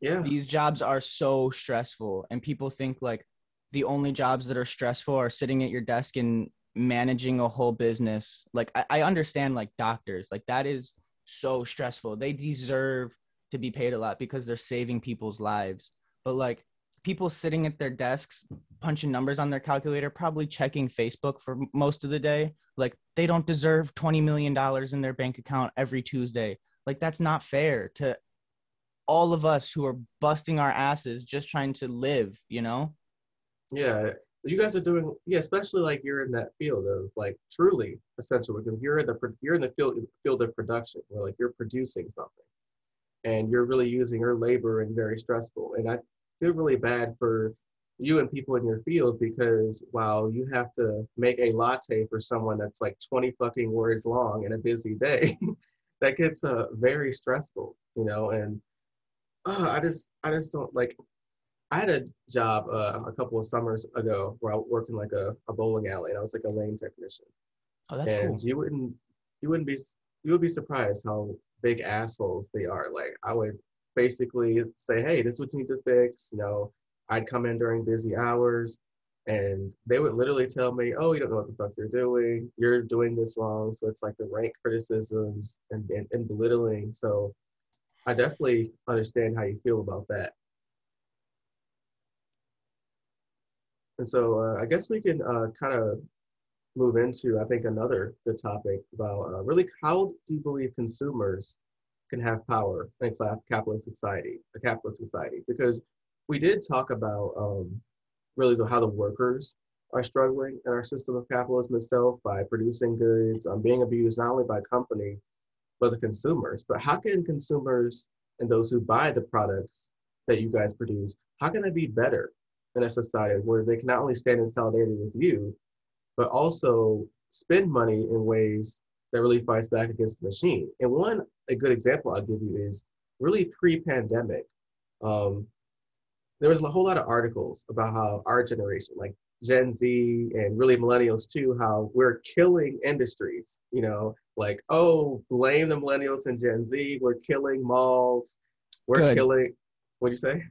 yeah. these jobs are so stressful. And people think like the only jobs that are stressful are sitting at your desk and managing a whole business. Like I, I understand like doctors, like that is so stressful. They deserve to be paid a lot because they're saving people's lives. But like people sitting at their desks punching numbers on their calculator, probably checking Facebook for most of the day, like they don't deserve 20 million dollars in their bank account every Tuesday. Like that's not fair to all of us who are busting our asses just trying to live, you know? Yeah, you guys are doing yeah, especially like you're in that field of like truly essential because you're in the you're in the field field of production where like you're producing something, and you're really using your labor and very stressful. And I feel really bad for you and people in your field because while you have to make a latte for someone that's like 20 fucking words long in a busy day, that gets uh, very stressful, you know. And uh, I just I just don't like I had a job uh, a couple of summers ago where I worked in like a, a bowling alley and I was like a lane technician. Oh, that's and cool. you wouldn't you wouldn't be you would be surprised how big assholes they are. Like I would basically say, hey, this is what you need to fix. You know, I'd come in during busy hours and they would literally tell me, oh, you don't know what the fuck you're doing. You're doing this wrong. So it's like the rank criticisms and, and, and belittling. So I definitely understand how you feel about that. And so uh, I guess we can uh, kind of move into, I think, another good topic about uh, really how do you believe consumers can have power in a capitalist society, a capitalist society? Because we did talk about um, really how the workers are struggling in our system of capitalism itself by producing goods, um, being abused not only by company, but the consumers. But how can consumers and those who buy the products that you guys produce, how can they be better in a society where they can not only stand in solidarity with you, but also spend money in ways that really fights back against the machine. And one a good example I'll give you is really pre-pandemic. Um, there was a whole lot of articles about how our generation, like Gen Z and really millennials too, how we're killing industries. You know, like oh, blame the millennials and Gen Z. We're killing malls. We're Good. killing. What'd you say?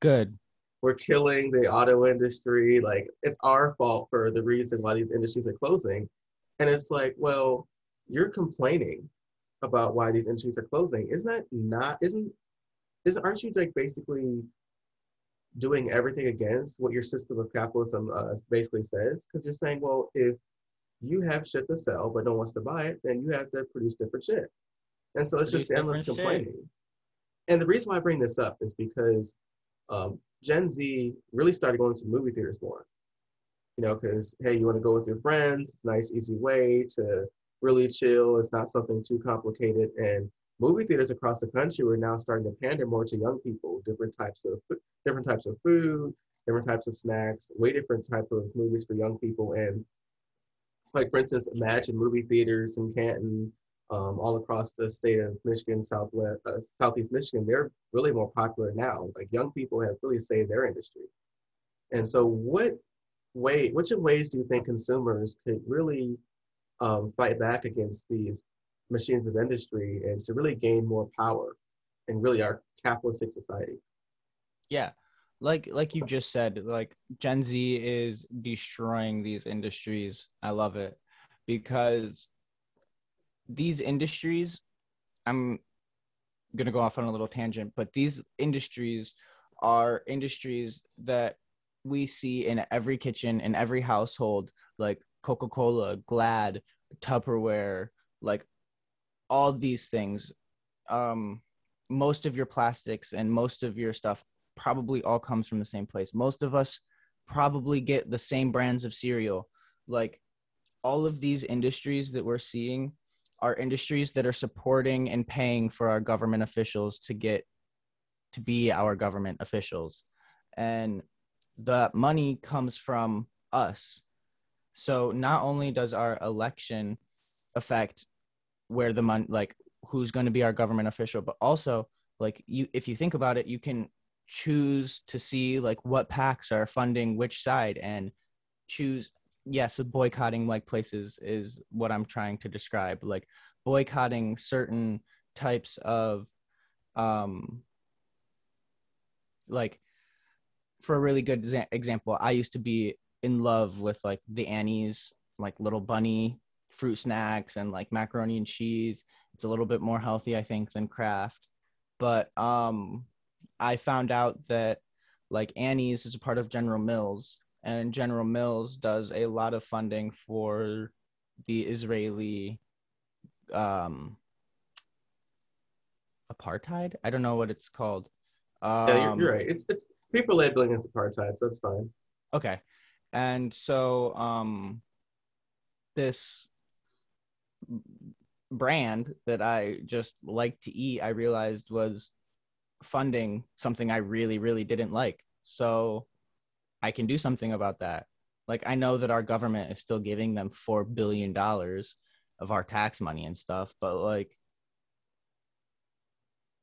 Good. We're killing the auto industry. Like it's our fault for the reason why these industries are closing. And it's like, well, you're complaining about why these industries are closing. Isn't that not isn't isn't aren't you like basically doing everything against what your system of capitalism uh, basically says? Because you're saying, well, if you have shit to sell but no one wants to buy it, then you have to produce different shit. And so it's Produce just endless different shit. complaining. And the reason why I bring this up is because um, Gen Z really started going to movie theaters more. You know, because hey, you want to go with your friends. It's a nice, easy way to really chill. It's not something too complicated. And movie theaters across the country are now starting to pander more to young people. Different types of different types of food, different types of snacks, way different type of movies for young people. And like for instance, Emagine movie theaters in Canton, um, all across the state of Michigan, Southwest, uh, Southeast Michigan, they're really more popular now. Like young people have really saved their industry. And so, what way, which of ways do you think consumers could really um, fight back against these machines of industry and to really gain more power in really our capitalistic society? Yeah. Like like you just said, like Gen Z is destroying these industries. I love it because these industries I'm going to go off on a little tangent, but these industries are industries that we see in every kitchen in every household like Coca-Cola, Glad, Tupperware, like all these things. Um most of your plastics and most of your stuff probably all comes from the same place. Most of us probably get the same brands of cereal. Like all of these industries that we're seeing are industries that are supporting and paying for our government officials to get to be our government officials. And the money comes from us. So not only does our election affect where the money like who's going to be our government official but also like you if you think about it you can choose to see like what PACs are funding which side and choose yes boycotting like places is what i'm trying to describe like boycotting certain types of um like for a really good exa- example, I used to be in love with like the Annie's like little bunny fruit snacks and like macaroni and cheese. It's a little bit more healthy, I think, than Kraft. But um, I found out that like Annie's is a part of General Mills, and General Mills does a lot of funding for the Israeli um, apartheid. I don't know what it's called. yeah, you're, Um, you're right. It's it's people labeling it as apartheid, so it's fine. Okay. And so um this brand that I just like to eat, I realized was funding something I really, really didn't like. So I can do something about that. Like I know that our government is still giving them four billion dollars of our tax money and stuff, but like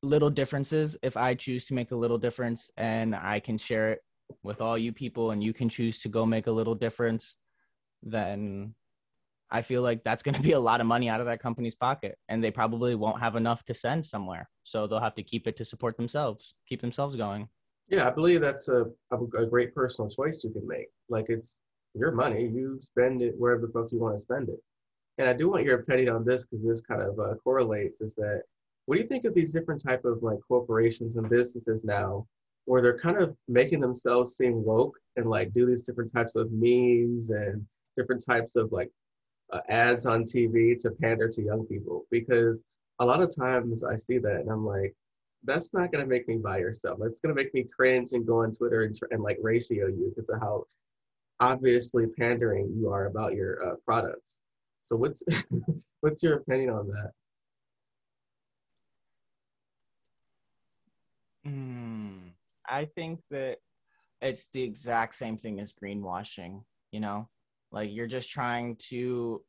little differences, if I choose to make a little difference and I can share it with all you people and you can choose to go make a little difference, then I feel like that's going to be a lot of money out of that company's pocket. And they probably won't have enough to send somewhere. So they'll have to keep it to support themselves, keep themselves going. Yeah, I believe that's a, a, great personal choice you can make. Like it's your money, you spend it wherever the fuck you want to spend it. And I do want your opinion on this because this kind of uh, correlates. Is that what do you think of these different type of like corporations and businesses now, where they're kind of making themselves seem woke and like do these different types of memes and different types of like uh, ads on TV to pander to young people? Because a lot of times I see that and I'm like, that's not going to make me buy your stuff. It's going to make me cringe and go on Twitter and, and like ratio you because of how obviously pandering you are about your uh, products. So what's what's your opinion on that? Mm, I think that it's the exact same thing as greenwashing, you know? Like you're just trying to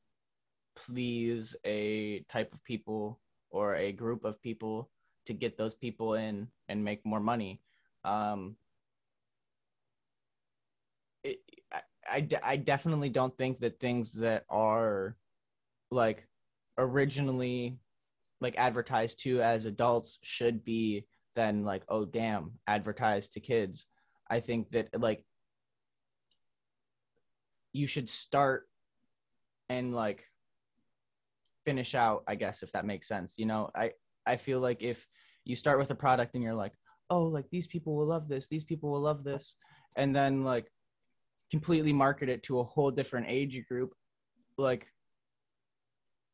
please a type of people or a group of people to get those people in and make more money. Um, it, I, I, I definitely don't think that things that are like originally like advertised to as adults should be then like oh damn advertised to kids i think that like you should start and like finish out i guess if that makes sense you know i i feel like if you start with a product and you're like oh like these people will love this these people will love this and then like completely market it to a whole different age group like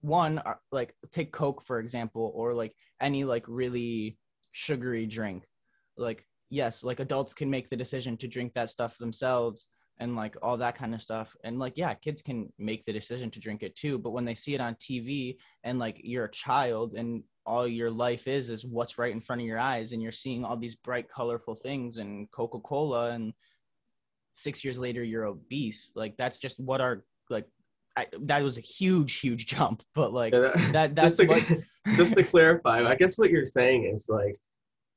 one uh, like take coke for example or like any like really sugary drink. Like yes like adults can make the decision to drink that stuff themselves and like all that kind of stuff. And like yeah kids can make the decision to drink it too but when they see it on tv and like you're a child and all your life is is what's right in front of your eyes and you're seeing all these bright colorful things and coca-cola and six years later you're obese. Like that's just what our like I, that was a huge huge jump but like Yeah, that that's just, to, what just to clarify, I guess what you're saying is like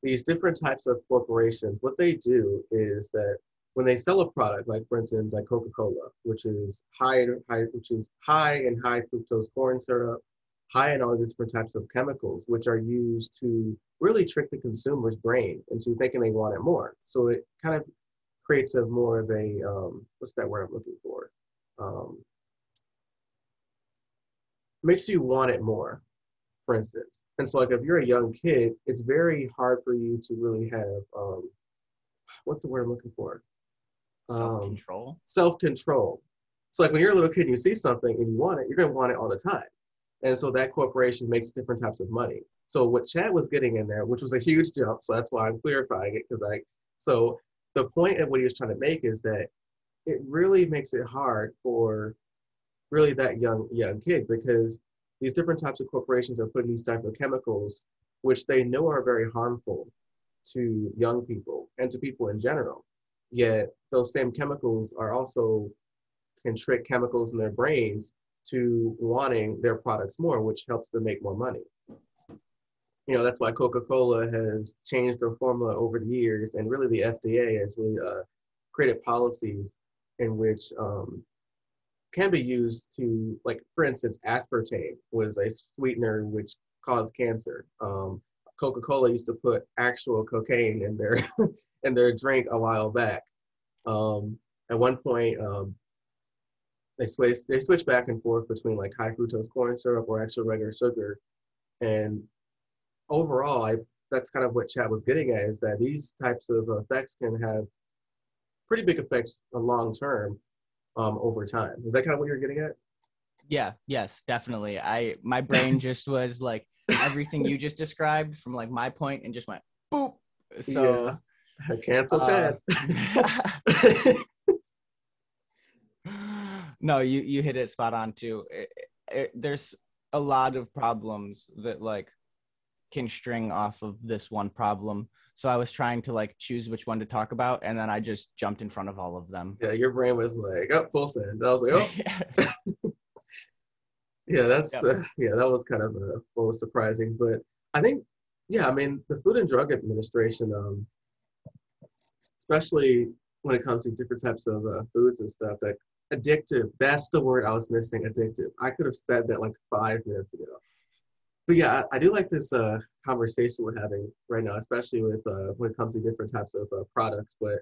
these different types of corporations, what they do is that when they sell a product, like for instance, like Coca-Cola, which is high high, which is high in high fructose corn syrup, high in all these different types of chemicals, which are used to really trick the consumer's brain into thinking they want it more. So it kind of creates a more of a um, what's that word I'm looking for? Um, makes you want it more, for instance. And so, like, if you're a young kid, it's very hard for you to really have um, what's the word I'm looking for? Um, self-control self control. So, like, when you're a little kid and you see something and you want it, you're going to want it all the time. And so that corporation makes different types of money. So what Chad was getting in there, which was a huge jump, so that's why I'm clarifying it because I. So the point of what he was trying to make is that it really makes it hard for really that young young kid because these different types of corporations are putting these type of chemicals which they know are very harmful to young people and to people in general yet those same chemicals are also can trick chemicals in their brains to wanting their products more which helps them make more money you know that's why coca-cola has changed their formula over the years and really the fda has really uh, created policies in which um, can be used to, like, for instance, aspartame was a sweetener which caused cancer. Um, Coca-Cola used to put actual cocaine in their in their drink a while back, Um, at one point, um, they switch they switch back and forth between like high fructose corn syrup or actual regular sugar, and overall, I that's kind of what Chad was getting at is that these types of effects can have pretty big effects long term um, over time. Is that kind of what you're getting at? Yeah, yes, definitely. I my brain just was like everything you just described from like my point and just went boop. So yeah. cancel uh, Chad. no, you you hit it spot on too. It, it, there's a lot of problems that like can string off of this one problem. So I was trying to like choose which one to talk about, and then I just jumped in front of all of them. Yeah, your brain was like, "Oh, full send." I was like, "Oh." yeah, that's yep. uh, yeah, that was kind of a, what was surprising, but I think yeah, I mean the Food and Drug Administration, um, especially when it comes to different types of uh, foods and stuff, that addictive. That's the word I was missing. Addictive. I could have said that like five minutes ago but yeah, I, I, do like this uh, conversation we're having right now, especially with uh, when it comes to different types of uh, products. But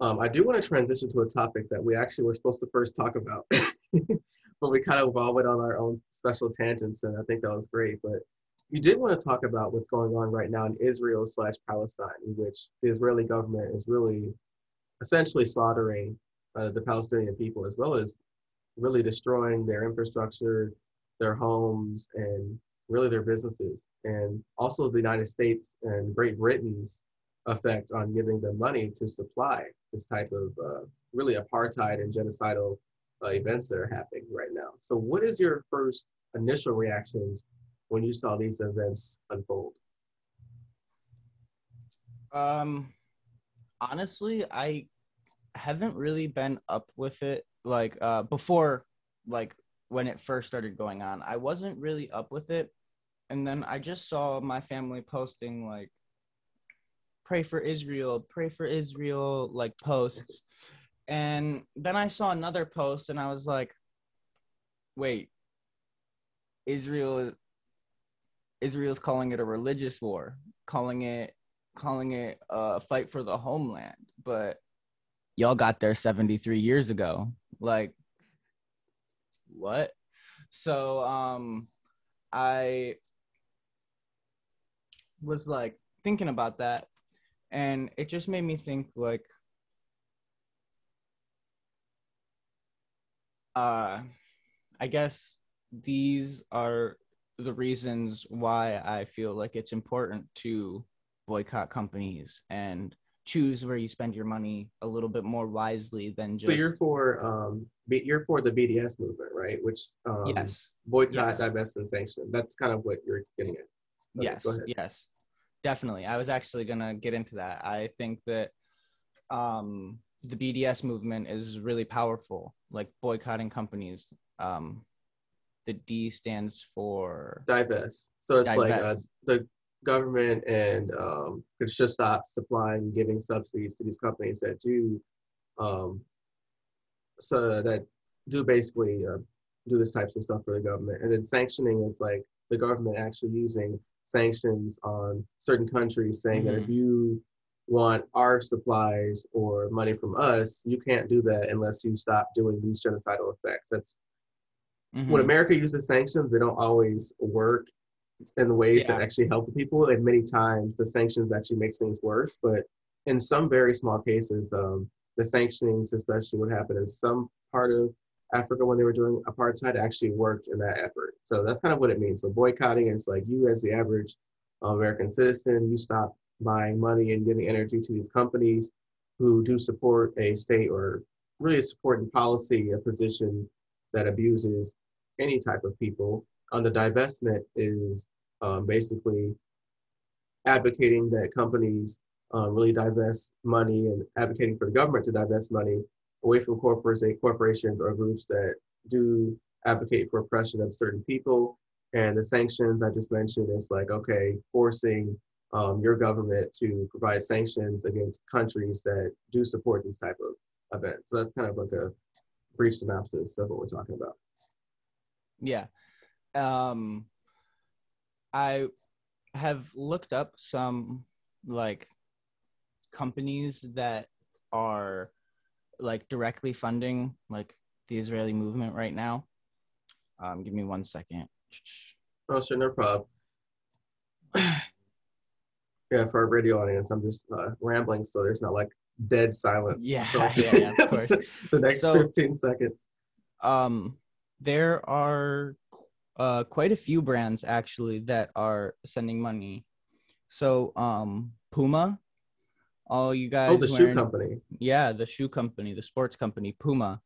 um, I do want to transition to a topic that we actually were supposed to first talk about, but we kind of all went on our own special tangents, and I think that was great. But you did want to talk about what's going on right now in Israel slash Palestine, in which the Israeli government is really essentially slaughtering uh, the Palestinian people, as well as really destroying their infrastructure, their homes, and really their businesses, and also the United States and Great Britain's effect on giving them money to supply this type of uh, really apartheid and genocidal uh, events that are happening right now. So, what is your first initial reactions when you saw these events unfold? Um, honestly, I haven't really been up with it like uh before like when it first started going on. I wasn't really up with it and then I just saw my family posting like pray for Israel, pray for Israel like posts. And then I saw another post and I was like, wait, Israel Israel's calling it a religious war, calling it calling it a fight for the homeland, but y'all got there 73 years ago. Like what? So um I was like thinking about that and it just made me think like uh i guess these are the reasons why i feel like it's important to boycott companies and choose where you spend your money a little bit more wisely than just so you're for um you're for the bds movement right which um yes boycott yes. divest and sanction that's kind of what you're getting at Okay, yes, yes, definitely. I was actually gonna get into that. I think that um, the BDS movement is really powerful, like boycotting companies. Um, the D stands for divest. So it's divest. like uh, the government and um, it should stop supplying, giving subsidies to these companies that do, um, so that do basically uh, do this types of stuff for the government. And then sanctioning is like the government actually using sanctions on certain countries saying mm-hmm. that if mm-hmm. you want our supplies or money from us, you can't do that unless you stop doing these genocidal effects. That's mm-hmm. when America uses sanctions, they don't always work in the ways yeah. that actually help the people. And many times the sanctions actually makes things worse. But in some very small cases, um, the sanctionings, especially what happened in some part of Africa when they were doing apartheid actually worked in that effort. So that's kind of what it means. So boycotting is like you as the average American citizen, you stop buying money and giving energy to these companies who do support a state or really support in policy a position that abuses any type of people. On the divestment is um, basically advocating that companies um, really divest money and advocating for the government to divest money away from corporations or groups that do advocate for oppression of certain people. And the sanctions I just mentioned is like, okay, forcing um, your government to provide sanctions against countries that do support these type of events. So that's kind of like a brief synopsis of what we're talking about. Yeah. Um, I have looked up some like companies that are like directly funding like the Israeli movement right now. Um, give me one second. Oh, sure, no problem. yeah, for our radio audience, I'm just uh, rambling, so there's not like dead silence. Yeah, yeah, yeah, of course. the next So- 15 seconds. Um, there are uh, quite a few brands actually that are sending money. So, um, Puma, all you guys. Oh, the shoe company. Yeah, the shoe company, the sports company, Puma.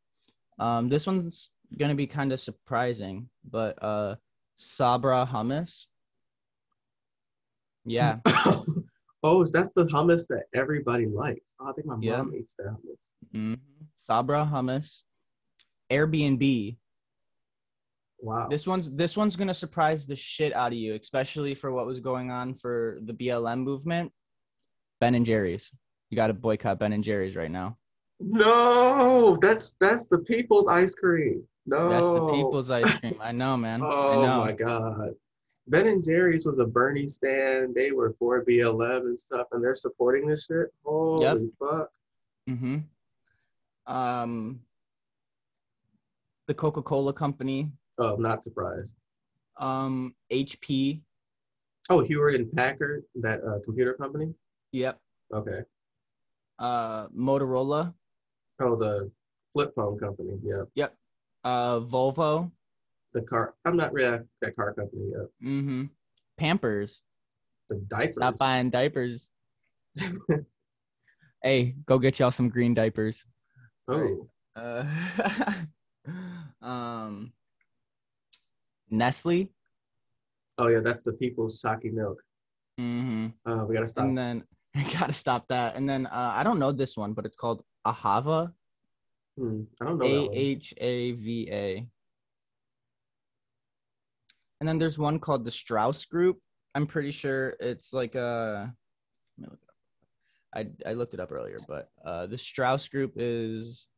Um, this one's gonna be kind of surprising, but uh, Sabra hummus. Yeah, oh, that's the hummus that everybody likes. Oh, I think my Yeah. mom eats that hummus. mhm. Sabra hummus. Airbnb. Wow. This one's this one's gonna surprise the shit out of you, especially for what was going on for the BLM movement. Ben and Jerry's. You got to boycott Ben and Jerry's right now. no, that's that's the people's ice cream. No, That's the people's ice cream. I know, man. I Oh know. my god. Ben and Jerry's was a Bernie stand. They were for BLM and stuff, and they're supporting this shit. Holy fuck. Mm-hmm. Um, the Coca-Cola Company, Oh, I'm not surprised. um, HP. Oh, Hewlett and Packard, that uh, computer company. Yep. Okay. Uh, Motorola. Oh, the flip phone company. Yeah. Yep. Uh, Volvo. The car. I'm not really that car company yet. Mm-hmm. Pampers. The diapers. Stop buying diapers. hey, go get y'all some green diapers. Oh, Uh, um, Nestle. oh yeah, that's the people's Saki milk. Mm-hmm. Uh, we gotta stop. And then I gotta stop that. And then uh, I don't know this one, but it's called Ahava. Hmm, I don't know. A. H A V A. And then there's one called the Strauss Group. I'm pretty sure it's like a. let me look it up. I I looked it up earlier, but uh, the Strauss Group is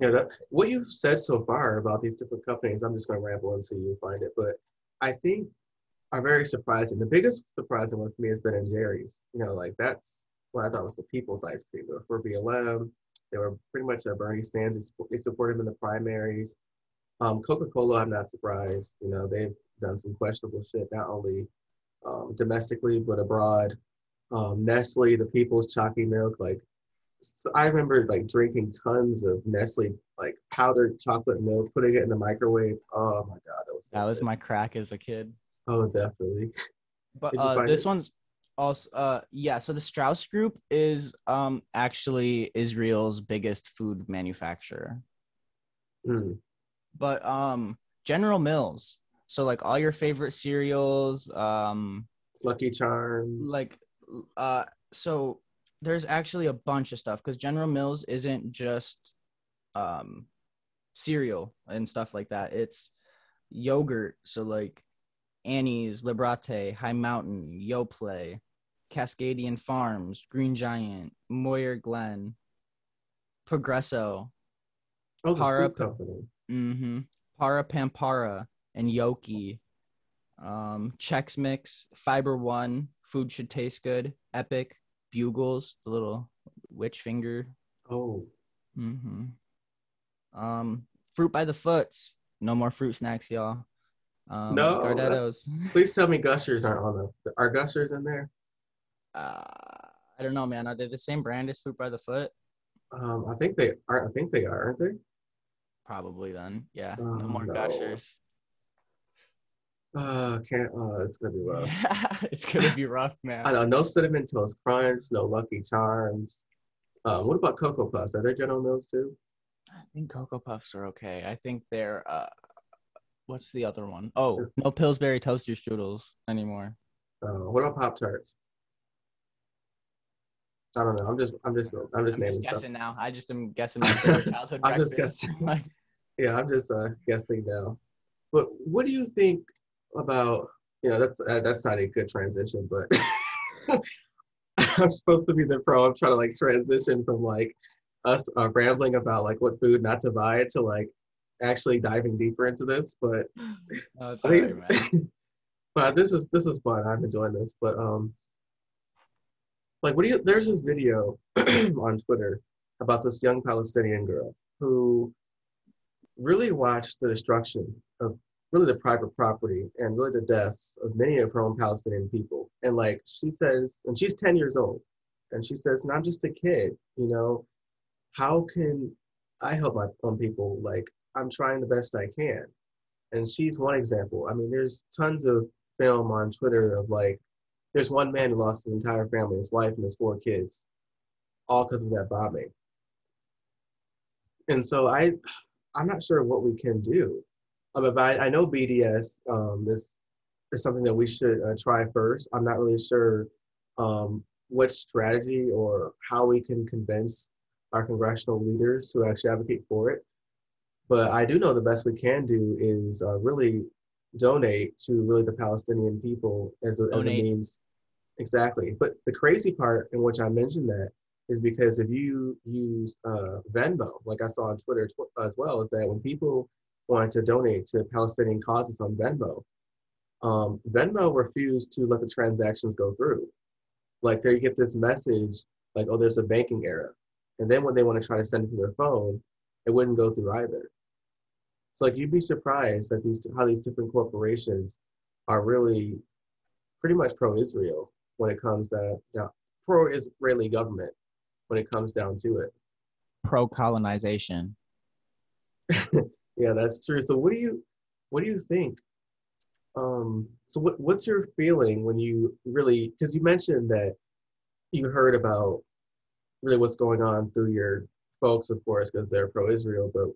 Yeah, that, what you've said so far about these different companies, I'm just going to ramble until you find it, but I think are very surprising. The biggest surprising one for me has been Ben Jerry's. You know, like that's what I thought was the people's ice cream. Were for BLM. They were pretty much at Bernie stands. They support him in the primaries. Um, Coca-Cola, I'm not surprised. You know, they've done some questionable shit, not only um, domestically, but abroad. Um, Nestle, the people's chalky milk, like so I remember like drinking tons of Nestle like powdered chocolate milk, putting it in the microwave. Oh my god, that was so that was good. my crack as a kid. oh definitely. But uh, this it? one's also uh yeah. So the Strauss Group is um actually Israel's biggest food manufacturer. Mm. But um General Mills. So like all your favorite cereals, um Lucky Charms. like uh so there's actually a bunch of stuff because General Mills isn't just um cereal and stuff like that. It's yogurt. So like Annie's, Liberate, High Mountain, Yoplait, Cascadian Farms, Green Giant, Muir Glen, Progresso, oh, the Para- soup company. mm-hmm, Para Pampara, and Yoki. Um, Chex Mix, Fiber One, Food Should Taste Good, Epic, Bugles, the little witch finger. Oh, Mm-hmm. Um, Fruit by the Foots. No more fruit snacks, y'all. Um, No, Gardettos. please tell me Gushers aren't on the. Are Gushers in there? uh, I don't know, man. Are they the same brand as Fruit by the Foot? Um, I think they are. I think they are, aren't they? Probably then. Yeah. Oh, no more no. gushers. Uh, can't. Uh, it's gonna be rough. Yeah, it's gonna be rough, man. I know. No cinnamon toast crunch. No Lucky Charms. Um, what about Cocoa Puffs? Are they General Mills too? I think Cocoa Puffs are okay. I think they're uh what's the other one? Oh, no Pillsbury toaster strudels anymore. Uh, what about Pop Tarts? I don't know. I'm just. I'm just. I'm just I'm naming just stuff. guessing now. I just am guessing my childhood I'm just breakfast. Yeah, I'm just uh, guessing now. But what do you think about? You know, that's uh, that's not a good transition, but I'm supposed to be the pro. I'm trying to like transition from like us uh, rambling about like what food not to buy to like actually diving deeper into this. But it's I think alright, it's- man. but this is this is fun. I'm enjoying this. But um, like what do you there's this video on twitter about this young palestinian girl who really watched the destruction of really the private property and really the deaths of many of her own palestinian people. And like she says and she's 10 years old and she says and i'm just a kid you know? How can i help my own people? Like i'm trying the best i can. And she's one example. I mean there's tons of film on twitter of like there's one man who lost his entire family, his wife and his four kids, all because of that bombing. And so I, I'm not sure what we can do. Um, if I, I know BDS um, is, is something that we should uh, try first. I'm not really sure um, what strategy or how we can convince our congressional leaders to actually advocate for it. But I do know the best we can do is uh, really donate to really the Palestinian people as a, as a means. Exactly. But the crazy part in which I mentioned that is because if you use uh, Venmo, like I saw on Twitter tw- as well, is that when people wanted to donate to Palestinian causes on Venmo, um, Venmo refused to let the transactions go through. Like they get this message like, oh, there's a banking error. And then when they want to try to send it to their phone, it wouldn't go through either. So like you'd be surprised at these how these different corporations are really pretty much pro-Israel when it comes to you pro-Israeli government when it comes down to it. Pro-colonization. yeah, that's true. So what do you what do you think? Um, so what what's your feeling when you really because you mentioned that you heard about really what's going on through your folks, of course, because they're pro-Israel, but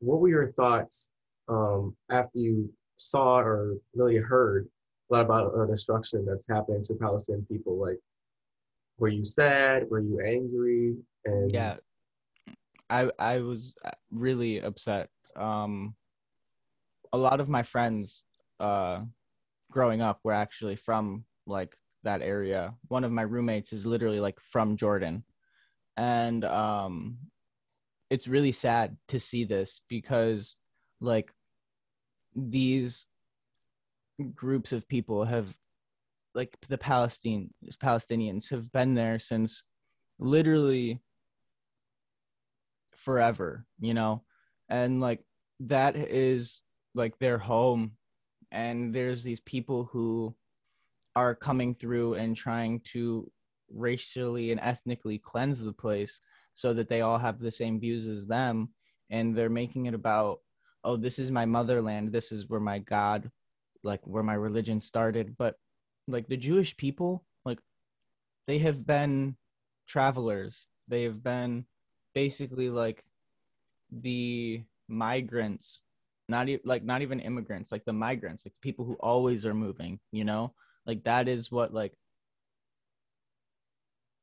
what were your thoughts um, after you saw or really heard a lot about the destruction that's happening to Palestinian people? Like, were you sad? Were you angry? And yeah, I I was really upset. Um, a lot of my friends uh, growing up were actually from like that area. One of my roommates is literally like from Jordan, and um, it's really sad to see this because like these groups of people have like the Palestine Palestinians have been there since literally forever, you know? And like that is like their home. And there's these people who are coming through and trying to racially and ethnically cleanse the place so that they all have the same views as them. And they're making it about oh this is my motherland. This is where my god like where my religion started. But like the jewish people like they have been travelers. They have been basically like the migrants not even like not even immigrants like the migrants like the people who always are moving you know like that is what like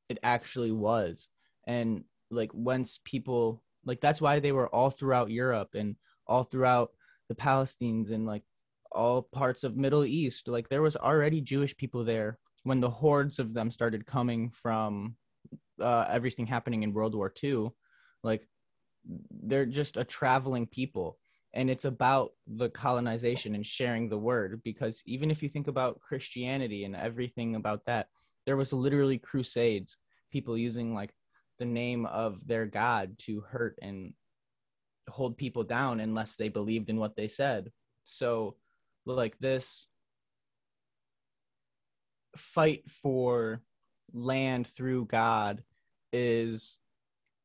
it actually was and like once people like that's why they were all throughout Europe and all throughout the Palestinians and like all parts of Middle East. Like there was already Jewish people there when the hordes of them started coming from uh, everything happening in World War II. Like they're just a traveling people. And it's about the colonization and sharing the word because even if you think about Christianity and everything about that, there was literally crusades, people using like the name of their god to hurt and hold people down unless they believed in what they said. So, like this fight for land through God is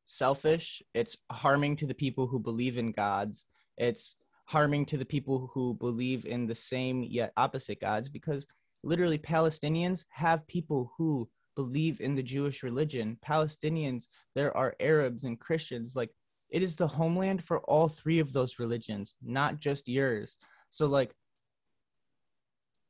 selfish. It's harming to the people who believe in gods. It's harming to the people who believe in the same yet opposite gods because literally Palestinians have people who believe in the Jewish religion. Palestinians, there are Arabs and Christians. Like it is the homeland for all three of those religions, not just yours. So like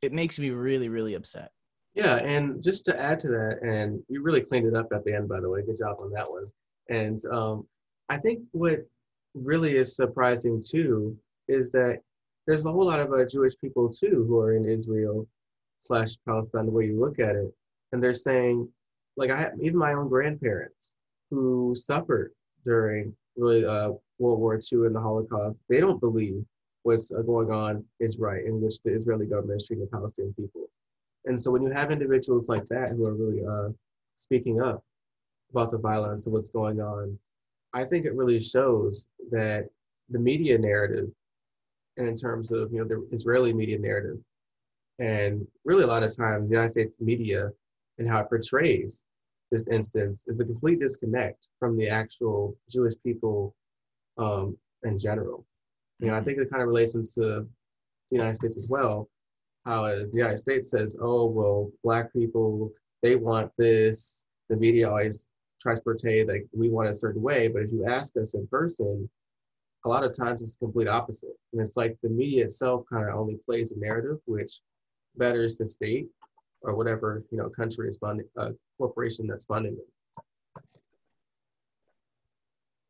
it makes me really, really upset. Yeah, and just to add to that, and you really cleaned it up at the end, by the way. Good job on that one. And um, I think what really is surprising too is that there's a whole lot of uh, Jewish people too who are in Israel slash Palestine, the way you look at it, and they're saying, like I have even my own grandparents who suffered during really uh, World War II and the Holocaust. They don't believe what's uh, going on is right, in which the Israeli government is treating the Palestinian people. And so when you have individuals like that who are really uh, speaking up about the violence and what's going on, I think it really shows that the media narrative, and in terms of you know the Israeli media narrative, and really a lot of times the United States media and how it portrays this instance is a complete disconnect from the actual Jewish people um, in general. You know, I think it kind of relates into the United States as well. How as the United States says, oh well, black people they want this. The media always tries to portray like we want a certain way, but if you ask us in person, a lot of times it's the complete opposite. And it's like the media itself kind of only plays a narrative, which betters the state or whatever you know country is funding, a uh, corporation that's funding it.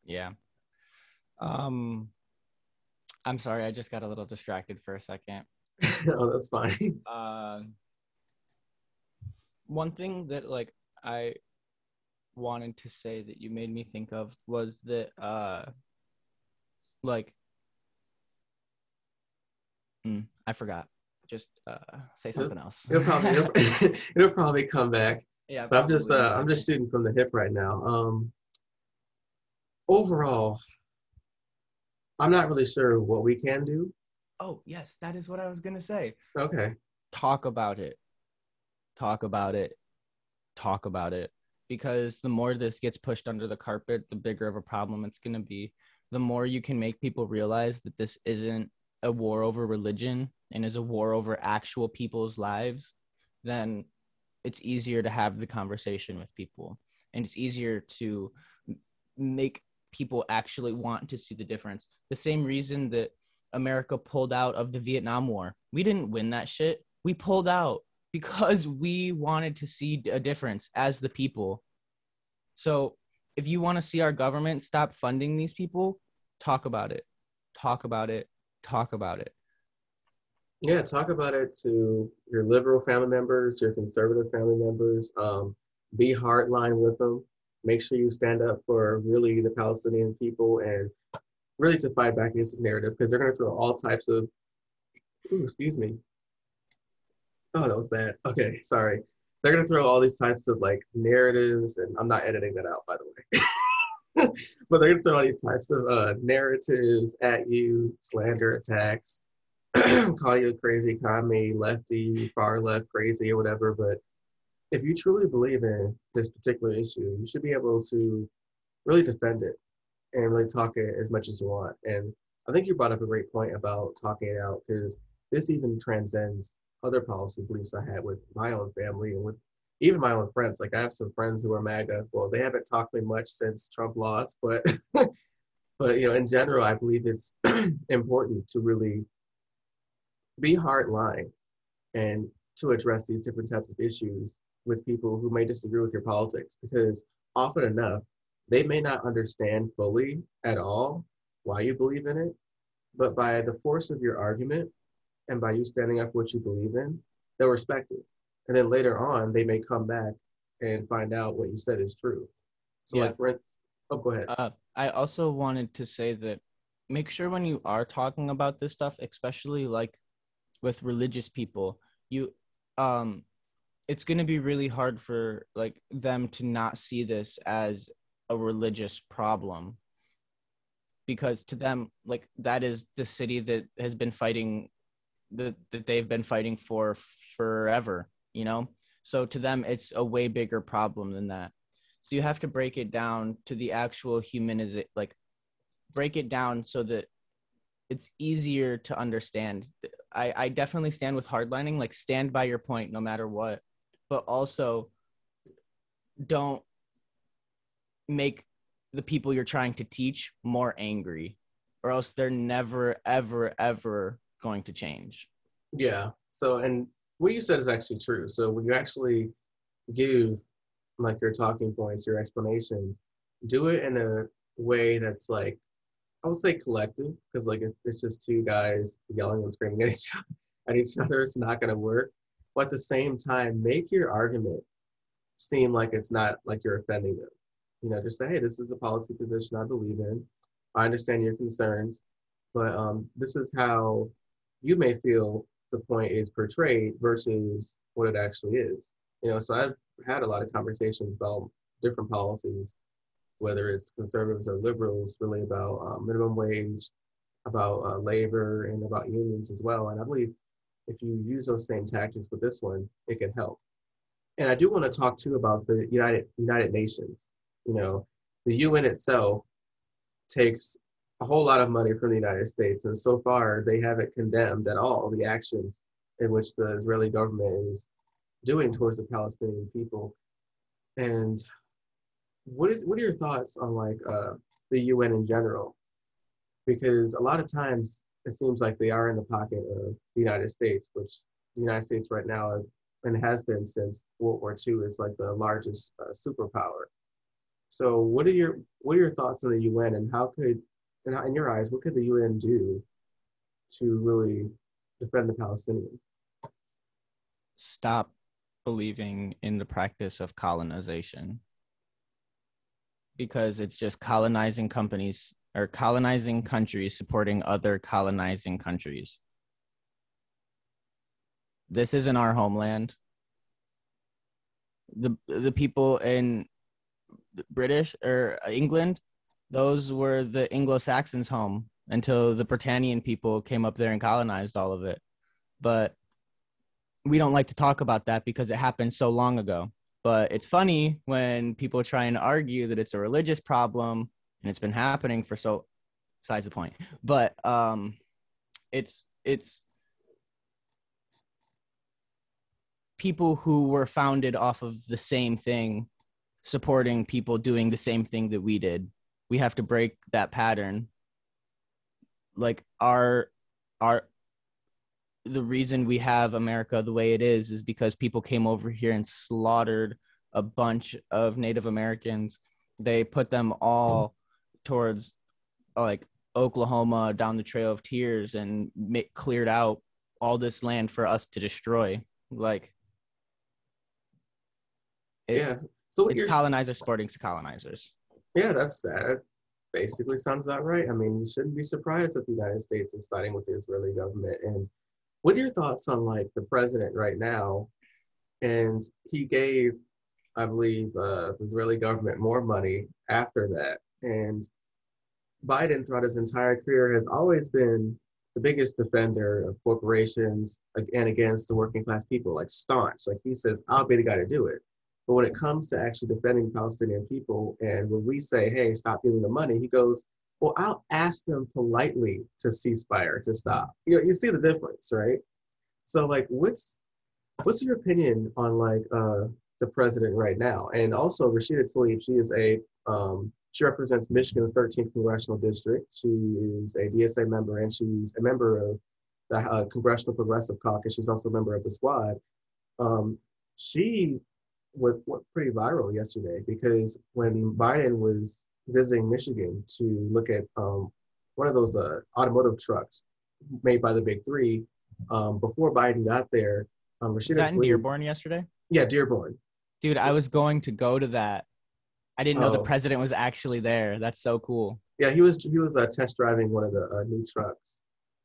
Yeah. Um, I'm sorry, I just got a little distracted for a second. oh, that's fine. Uh, one thing that like I wanted to say that you made me think of was that uh like mm, I forgot. Just uh say something else. It'll probably it'll, it'll probably come back. Yeah, but I'm just uh, I'm just shooting from the hip right now. Um overall, I'm not really sure what we can do. Oh, yes, that is what I was going to say. Okay. Talk about it. Talk about it. Talk about it. Because the more this gets pushed under the carpet, the bigger of a problem it's going to be. The more you can make people realize that this isn't a war over religion and is a war over actual people's lives, then it's easier to have the conversation with people. And it's easier to make people actually want to see the difference. The same reason that America pulled out of the Vietnam War. We didn't win that shit. We pulled out because we wanted to see a difference as the people. So if you want to see our government stop funding these people, talk about it. Talk about it. Talk about it. Yeah, talk about it to your liberal family members, your conservative family members. Um, be hardline with them make sure you stand up for really the Palestinian people and really to fight back against this narrative because they're going to throw all types of, ooh, excuse me. Oh, that was bad. Okay, sorry. They're to throw all these types of like narratives, and I'm not editing that out, by the way. but they're to throw all these types of uh, narratives at you, slander attacks, call you a crazy commie, lefty, far left, crazy, or whatever. But if you truly believe in this particular issue, you should be able to really defend it and really talk it as much as you want. And I think you brought up a great point about talking it out because this even transcends other policy beliefs I had with my own family and with even my own friends. Like I have some friends who are MAGA. Well, they haven't talked to me much since Trump lost, but but you know, in general, I believe it's important to really be hard line and to address these different types of issues with people who may disagree with your politics because often enough, they may not understand fully at all why you believe in it, but by the force of your argument and by you standing up for what you believe in, they'll respect it. And then later on, they may come back and find out what you said is true. So, yeah. like, for, oh, go ahead. Uh, I also wanted to say that make sure when you are talking about this stuff, especially like with religious people, you um it's going to be really hard for like them to not see this as a religious problem because to them like that is the city that has been fighting that that they've been fighting for forever you know? So to them it's a way bigger problem than that. So you have to break it down to the actual humanization like break it down so that it's easier to understand. I i definitely stand with hardlining like stand by your point no matter what but also don't make the people you're trying to teach more angry or else they're never ever ever going to change yeah so and what you said is actually true so when you actually give like your talking points your explanations do it in a way that's like i would say collective because like if it's just two guys yelling and screaming at each other at each other it's not going to work but at the same time, make your argument seem like it's not like you're offending them. You know, just say, hey, this is a policy position I believe in. I understand your concerns, but um, this is how you may feel the point is portrayed versus what it actually is. You know, so I've had a lot of conversations about different policies, whether it's conservatives or liberals, really about uh, minimum wage, about uh, labor, and about unions as well. And I believe if you use those same tactics with this one, it can help. And I do want to talk too about the United United Nations. You know, the UN itself takes a whole lot of money from the United States, and so far they haven't condemned at all the actions in which the Israeli government is doing towards the Palestinian people. And what is what are your thoughts on like uh, the UN in general? Because a lot of times it seems like they are in the pocket of the United States, which the United States right now and has been since World War II is like the largest uh, superpower. So, what are your what are your thoughts on the UN, and how could, in, in your eyes, what could the UN do to really defend the Palestinians? Stop believing in the practice of colonization because it's just colonizing companies or colonizing countries supporting other colonizing countries. This isn't our homeland. The the people in British or England, those were the Anglo-Saxons' home until the Britannian people came up there and colonized all of it. But we don't like to talk about that because it happened so long ago. But it's funny when people try and argue that it's a religious problem and it's been happening for so besides the point. But um it's it's people who were founded off of the same thing supporting people doing the same thing that we did. We have to break that pattern. Like our our the reason we have America the way it is is because people came over here and slaughtered a bunch of Native Americans. They put them all towards like Oklahoma down the Trail of Tears and cleared out all this land for us to destroy. Like, it, yeah. So it's colonizers sporting to colonizers. Yeah, that's that. Basically, sounds about right. I mean, you shouldn't be surprised that the United States is siding with the Israeli government and what are your thoughts on like the president right now? And he gave, I believe, uh, the Israeli government more money after that. And Biden, throughout his entire career, has always been the biggest defender of corporations and against the working class people, like staunch. Like he says, I'll be the guy to do it. But when it comes to actually defending Palestinian people, and when we say, hey, stop giving the money, he goes, well, I'll ask them politely to cease fire, to stop. You know, you see the difference, right? So like, what's what's your opinion on like uh, the president right now? And also Rashida Tlaib, she is a um, she represents Michigan's 13th congressional district. She is a DSA member and she's a member of the uh, Congressional Progressive Caucus. She's also a member of the Squad. Um, she went, went pretty viral yesterday because when Biden was visiting Michigan to look at um, one of those uh, automotive trucks made by the Big Three. Um, before Biden got there, um, Rashida was that in Dearborn yesterday? Yeah, Dearborn. Dude, I was going to go to that. I didn't know oh. the president was actually there. That's so cool. Yeah, he was. He was uh, test driving one of the uh, new trucks,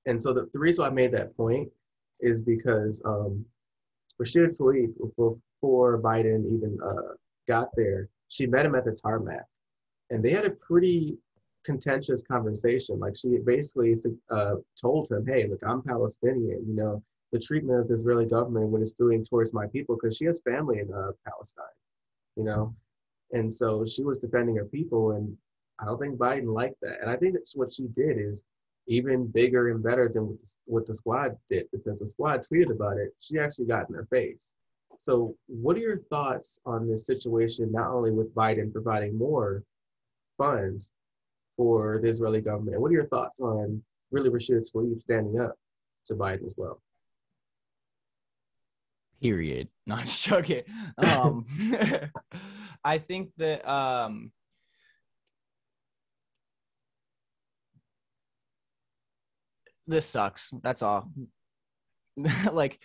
and so the, the reason I made that point is because um, Rashida Tlaib, before Biden even uh, got there, she met him at the tarmac and they had a pretty contentious conversation. Like she basically uh, told him, "Hey, look, I'm Palestinian. You know, the treatment of the Israeli government what it's doing towards my people, because she has family in uh, Palestine. You know, and so she was defending her people, and I don't think Biden liked that. And I think that's what she did is even bigger and better than what the, what the squad did, because the squad tweeted about it. She actually got in their face. So, what are your thoughts on this situation? Not only with Biden providing more funds for the Israeli government. What are your thoughts on really Rashid Tlaib standing up to Biden as well? Period. Not joking. Um, I think that um, this sucks. That's all. like,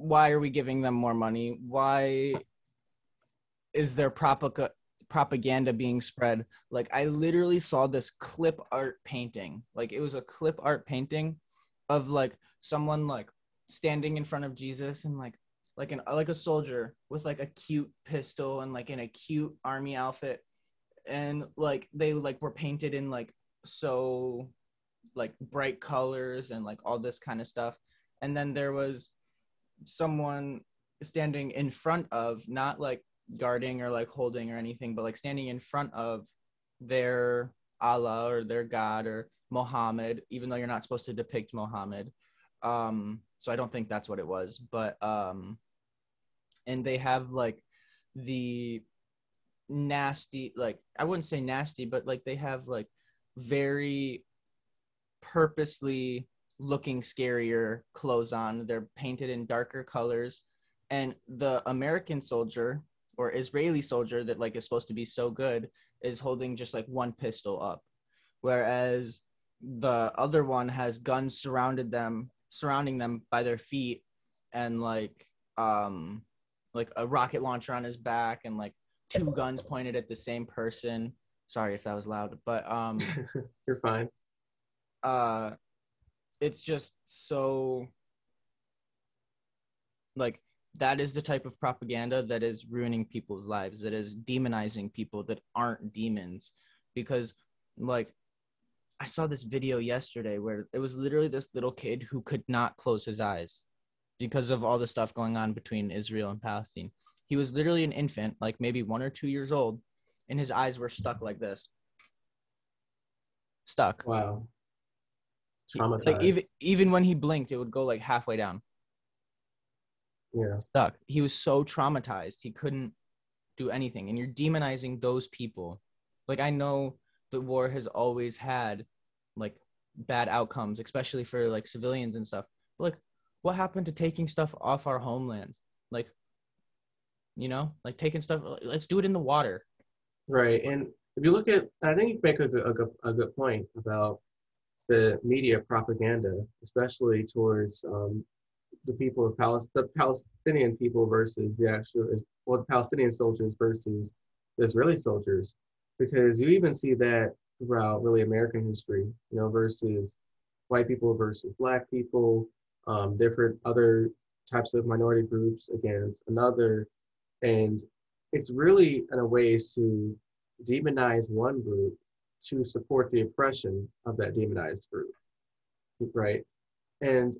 why are we giving them more money? Why is there propaganda? propaganda being spread. Like I literally saw this clip art painting. Like it was a clip art painting of like someone like standing in front of Jesus and like like an like a soldier with like a cute pistol and like in a cute army outfit and like they like were painted in like so like bright colors and like all this kind of stuff and then there was someone standing in front of not like guarding or like holding or anything but like standing in front of their allah or their god or Mohammed, even though you're not supposed to depict Mohammed. Um, so I don't think that's what it was, but um, and they have like the nasty, like I wouldn't say nasty, but like they have like very purposely looking scarier clothes on. They're painted in darker colors, and the American soldier or Israeli soldier that like is supposed to be so good is holding just like one pistol up, whereas the other one has guns surrounded them surrounding them by their feet and like um like a rocket launcher on his back and like two guns pointed at the same person. Sorry if that was loud but um you're fine. uh it's just so like that is the type of propaganda that is ruining people's lives that is demonizing people that aren't demons because like I saw this video yesterday where it was literally this little kid who could not close his eyes because of all the stuff going on between Israel and Palestine. He was literally an infant, like maybe one or two years old, and his eyes were stuck like this. Stuck. Wow. Traumatized. Like even even when he blinked, it would go like halfway down. Yeah. Stuck. He was so traumatized. He couldn't do anything. And you're demonizing those people. Like I know the war has always had like bad outcomes, especially for like civilians and stuff. But, like, what happened to taking stuff off our homelands? Like, you know, like taking stuff. Let's do it in the water. Right, and if you look at, I think you make a good, a good, a good point about the media propaganda, especially towards um, the people of Palestine, the Palestinian people versus the actual, well, the Palestinian soldiers versus the Israeli soldiers because you even see that throughout really American history, you know, versus white people versus black people, um, different other types of minority groups against another. And it's really in a way to demonize one group to support the oppression of that demonized group, right? And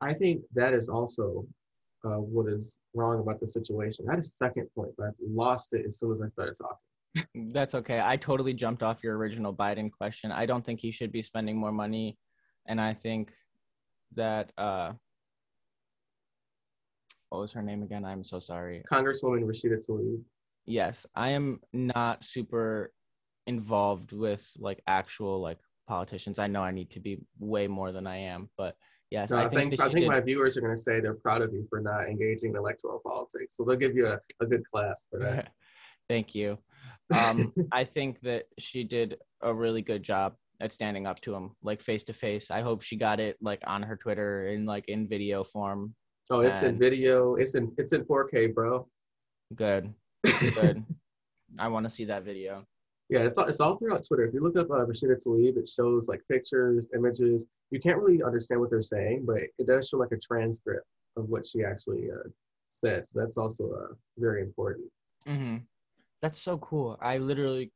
I think that is also uh, what is wrong about the situation. I had a second point, but I lost it as soon as I started talking. That's okay. I totally jumped off your original Biden question. I don't think he should be spending more money, and I think that uh, what was her name again? I'm so sorry. Congresswoman Rashida Tlaib. Yes, I am not super involved with like actual like politicians. I know I need to be way more than I am, but yes, no, I, I think, think, I think did... my viewers are going to say they're proud of you for not engaging in electoral politics. So they'll give you a, a good clap for that. Thank you. Um, I think that she did a really good job at standing up to him, like face to face. I hope she got it like on her Twitter in like in video form. Oh, it's and... in video. It's in it's in 4K, bro. Good, good. I want to see that video. Yeah, it's all, it's all throughout Twitter. If you look up uh, Rashida Tlaib, it shows like pictures, images. You can't really understand what they're saying, but it does show like a transcript of what she actually uh, said. So that's also uh, very important. Mm-hmm. That's so cool. I literally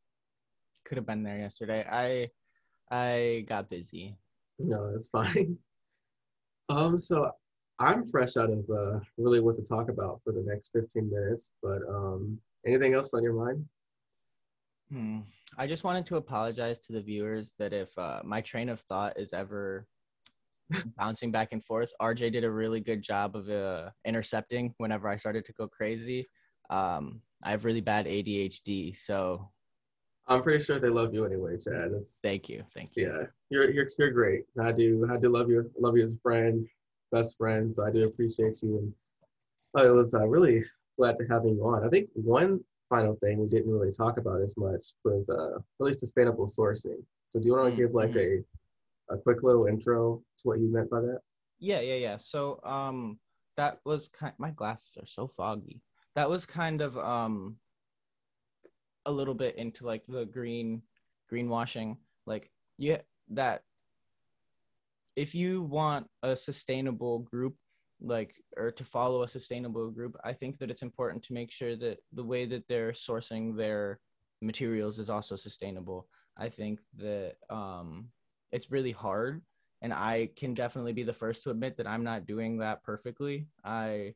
could have been there yesterday. I I got busy. No, that's fine. Um, so I'm fresh out of uh, really what to talk about for the next 15 minutes, but um, anything else on your mind? Hmm. I just wanted to apologize to the viewers that if uh, my train of thought is ever bouncing back and forth, RJ did a really good job of uh, intercepting whenever I started to go crazy. Um, I have really bad ADHD, so I'm pretty sure they love you anyway, Chad. It's, thank you, thank you. Yeah, you're you're you're great. I do I do love you, love you as a friend, best friend. So I do appreciate you, and I was uh, really glad to have you on. I think one final thing we didn't really talk about as much was uh, really sustainable sourcing. So do you want to mm-hmm. give like a a quick little intro to what you meant by that? Yeah, yeah, yeah. So um, that was kind. My glasses are so foggy that was kind of um a little bit into like the green greenwashing like yeah that if you want a sustainable group like or to follow a sustainable group i think that it's important to make sure that the way that they're sourcing their materials is also sustainable. I think that um it's really hard and i can definitely be the first to admit that i'm not doing that perfectly. I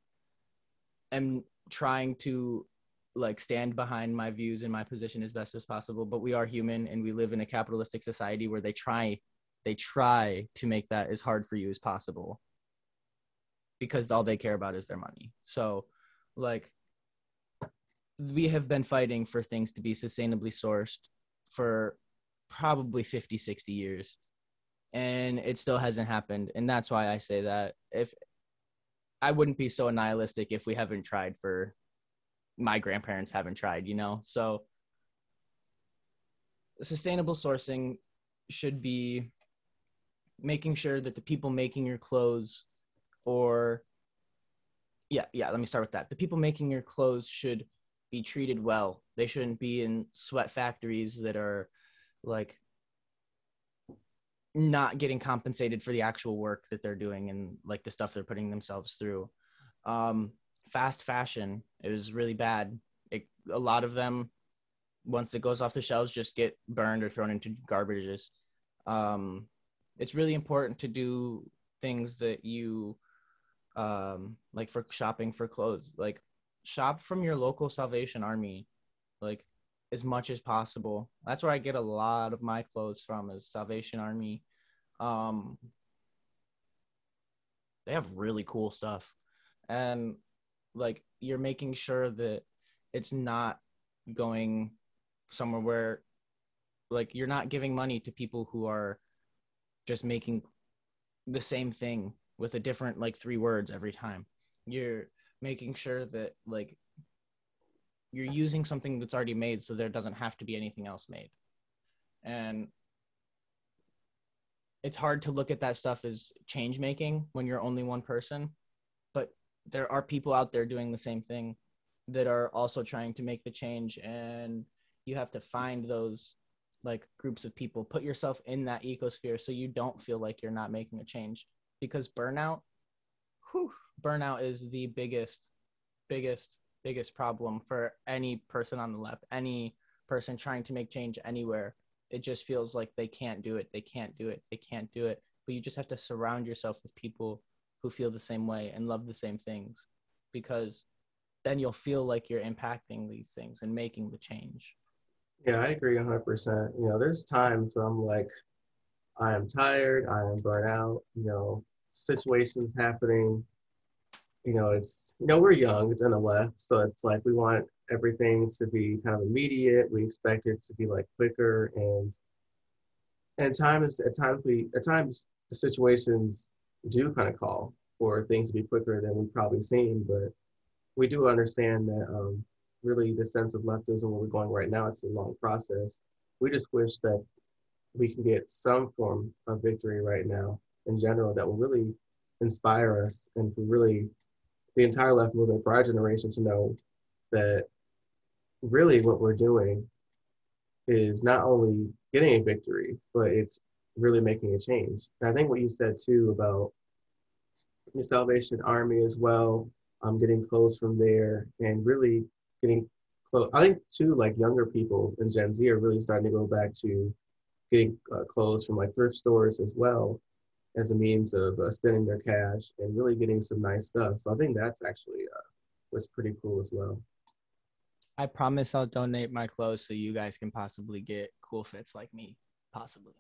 am trying to like stand behind my views and my position as best as possible but we are human and we live in a capitalistic society where they try they try to make that as hard for you as possible because all they care about is their money. So like we have been fighting for things to be sustainably sourced for probably 50 60 years and it still hasn't happened. And that's why i say that if i wouldn't be so nihilistic if we haven't tried for my grandparents haven't tried you know? So sustainable sourcing should be making sure that the people making your clothes or yeah yeah let me start with that. The people making your clothes should be treated well. They shouldn't be in sweat factories that are like not getting compensated for the actual work that they're doing and like the stuff they're putting themselves through. Um fast fashion is really bad. It, a lot of them once it goes off the shelves just get burned or thrown into garbages. Um it's really important to do things that you um like for shopping for clothes like shop from your local salvation army like as much as possible. That's where i get a lot of my clothes from is salvation army. Um they have really cool stuff. And like you're making sure that it's not going somewhere where like you're not giving money to people who are just making the same thing with a different like three words every time. You're making sure that like you're using something that's already made so there doesn't have to be anything else made. And it's hard to look at that stuff as change making when you're only one person, but there are people out there doing the same thing that are also trying to make the change and you have to find those like groups of people put yourself in that ecosphere so you don't feel like you're not making a change because burnout whew, burnout is the biggest biggest biggest problem for any person on the left any person trying to make change anywhere. It just feels like they can't do it they can't do it they can't do it. But you just have to surround yourself with people who feel the same way and love the same things because then you'll feel like you're impacting these things and making the change. Yeah, I agree 100%. You know, there's times where I'm like, I am tired, I am burnt out, you know, situations happening. You know, it's, you know, we're young, it's in the left. So it's like we want everything to be kind of immediate. We expect it to be like quicker. And, and time is, at times we, at times situations do kind of call for things to be quicker than we've probably seen. But we do understand that um, really the sense of leftism where we're going right now. It's a long process. We just wish that we can get some form of victory right now in general that will really inspire us and really the entire left movement for our generation to know that really what we're doing is not only getting a victory, but it's really making a change. And I think what you said too about the Salvation Army as well, um, getting close from there and really getting close. I think too, like younger people and Gen Z are really starting to go back to getting uh, clothes from like thrift stores as well as a means of uh, spending their cash and really getting some nice stuff. So I think that's actually uh, was pretty cool as well. I promise I'll donate my clothes so you guys can possibly get cool fits like me, possibly.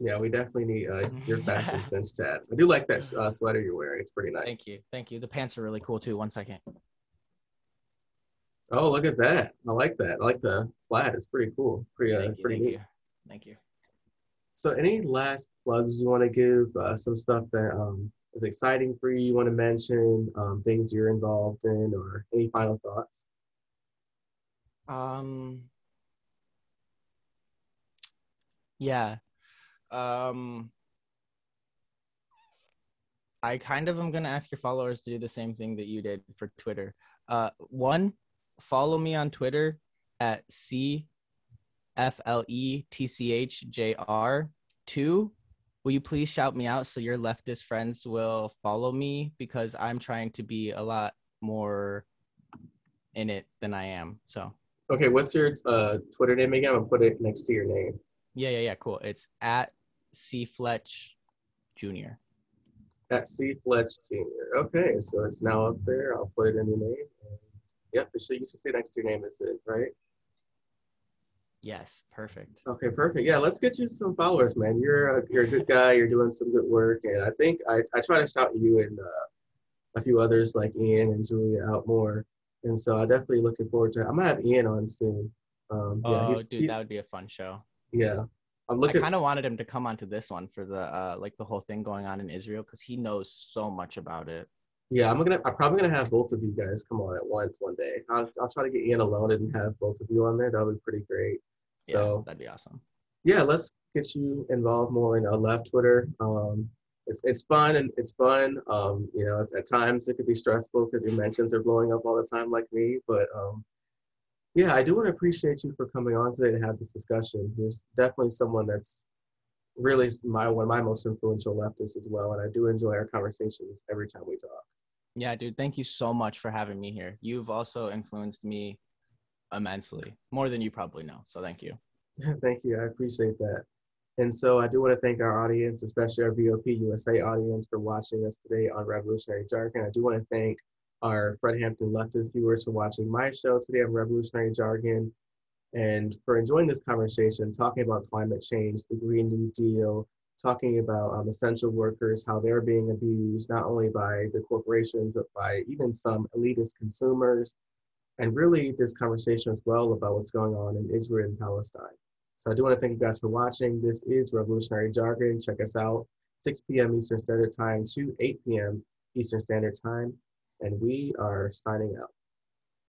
Yeah, we definitely need uh, your fashion sense, Chad. I do like that uh, sweater you're wearing. It's pretty nice. Thank you. Thank you. The pants are really cool too. One second. Oh, look at that! I like that. I like the flat. It's pretty cool. Pretty, uh, thank you, pretty thank neat. You. Thank you. So, any last plugs you want to give? Uh, some stuff that um, is exciting for you. You want to mention um, things you're involved in, or any final thoughts? Um. Yeah. Um. I kind of am gonna ask your followers to do the same thing that you did for Twitter. Uh, one, follow me on Twitter at C F L E T C H J R two will you please shout me out so your leftist friends will follow me because I'm trying to be a lot more in it than I am. So Okay, what's your uh, Twitter name again? I'll put it next to your name. yeah, yeah, yeah, cool. It's at C Fletch Jr. At C Fletch Jr. Okay, so it's now up there. I'll put it in your name. And, yep, it should, you should see next to your name is it, right? Yes, perfect. Okay, perfect. Yeah, let's get you some followers, man. You're a, you're a good guy. You're doing some good work, and I think I, I try to shout you and uh, a few others like Ian and Julia out more. And so I definitely looking forward to. It. I'm gonna have Ian on soon. Um, Oh, he's- dude, that would be a fun show. yeah. I'm looking. I kind of wanted him to come onto this one for the uh like the whole thing going on in Israel because he knows so much about it. Yeah, I'm gonna. I'm probably gonna have both of you guys come on at once one day. I'll, I'll try to get Ian alone and have both of you on there. That would be pretty great. Yeah, So that'd be awesome. yeah, let's get you involved more in uh, left Twitter. Um, it's it's fun and it's fun. Um, you know, at times it could be stressful because your mentions are blowing up all the time, like me. But um, yeah, I do want to appreciate you for coming on today to have this discussion. There's definitely someone that's really my one of my most influential leftists as well, and I do enjoy our conversations every time we talk. Yeah, dude, thank you so much for having me here. You've also influenced me immensely, more than you probably know. So thank you. Thank you. I appreciate that. And so I do want to thank our audience, especially our VOP USA audience, for watching us today on Revolutionary Jargon. I do want to thank our Fred Hampton leftist viewers for watching my show today on Revolutionary Jargon and for enjoying this conversation, talking about climate change, the Green New Deal, talking about um, essential workers, how they're being abused, not only by the corporations, but by even some elitist consumers, and really this conversation as well about what's going on in Israel and Palestine. So I do want to thank you guys for watching. This is Revolutionary Jargon. Check us out 6 p.m. Eastern Standard Time to 8 p.m. Eastern Standard Time. And we are signing out.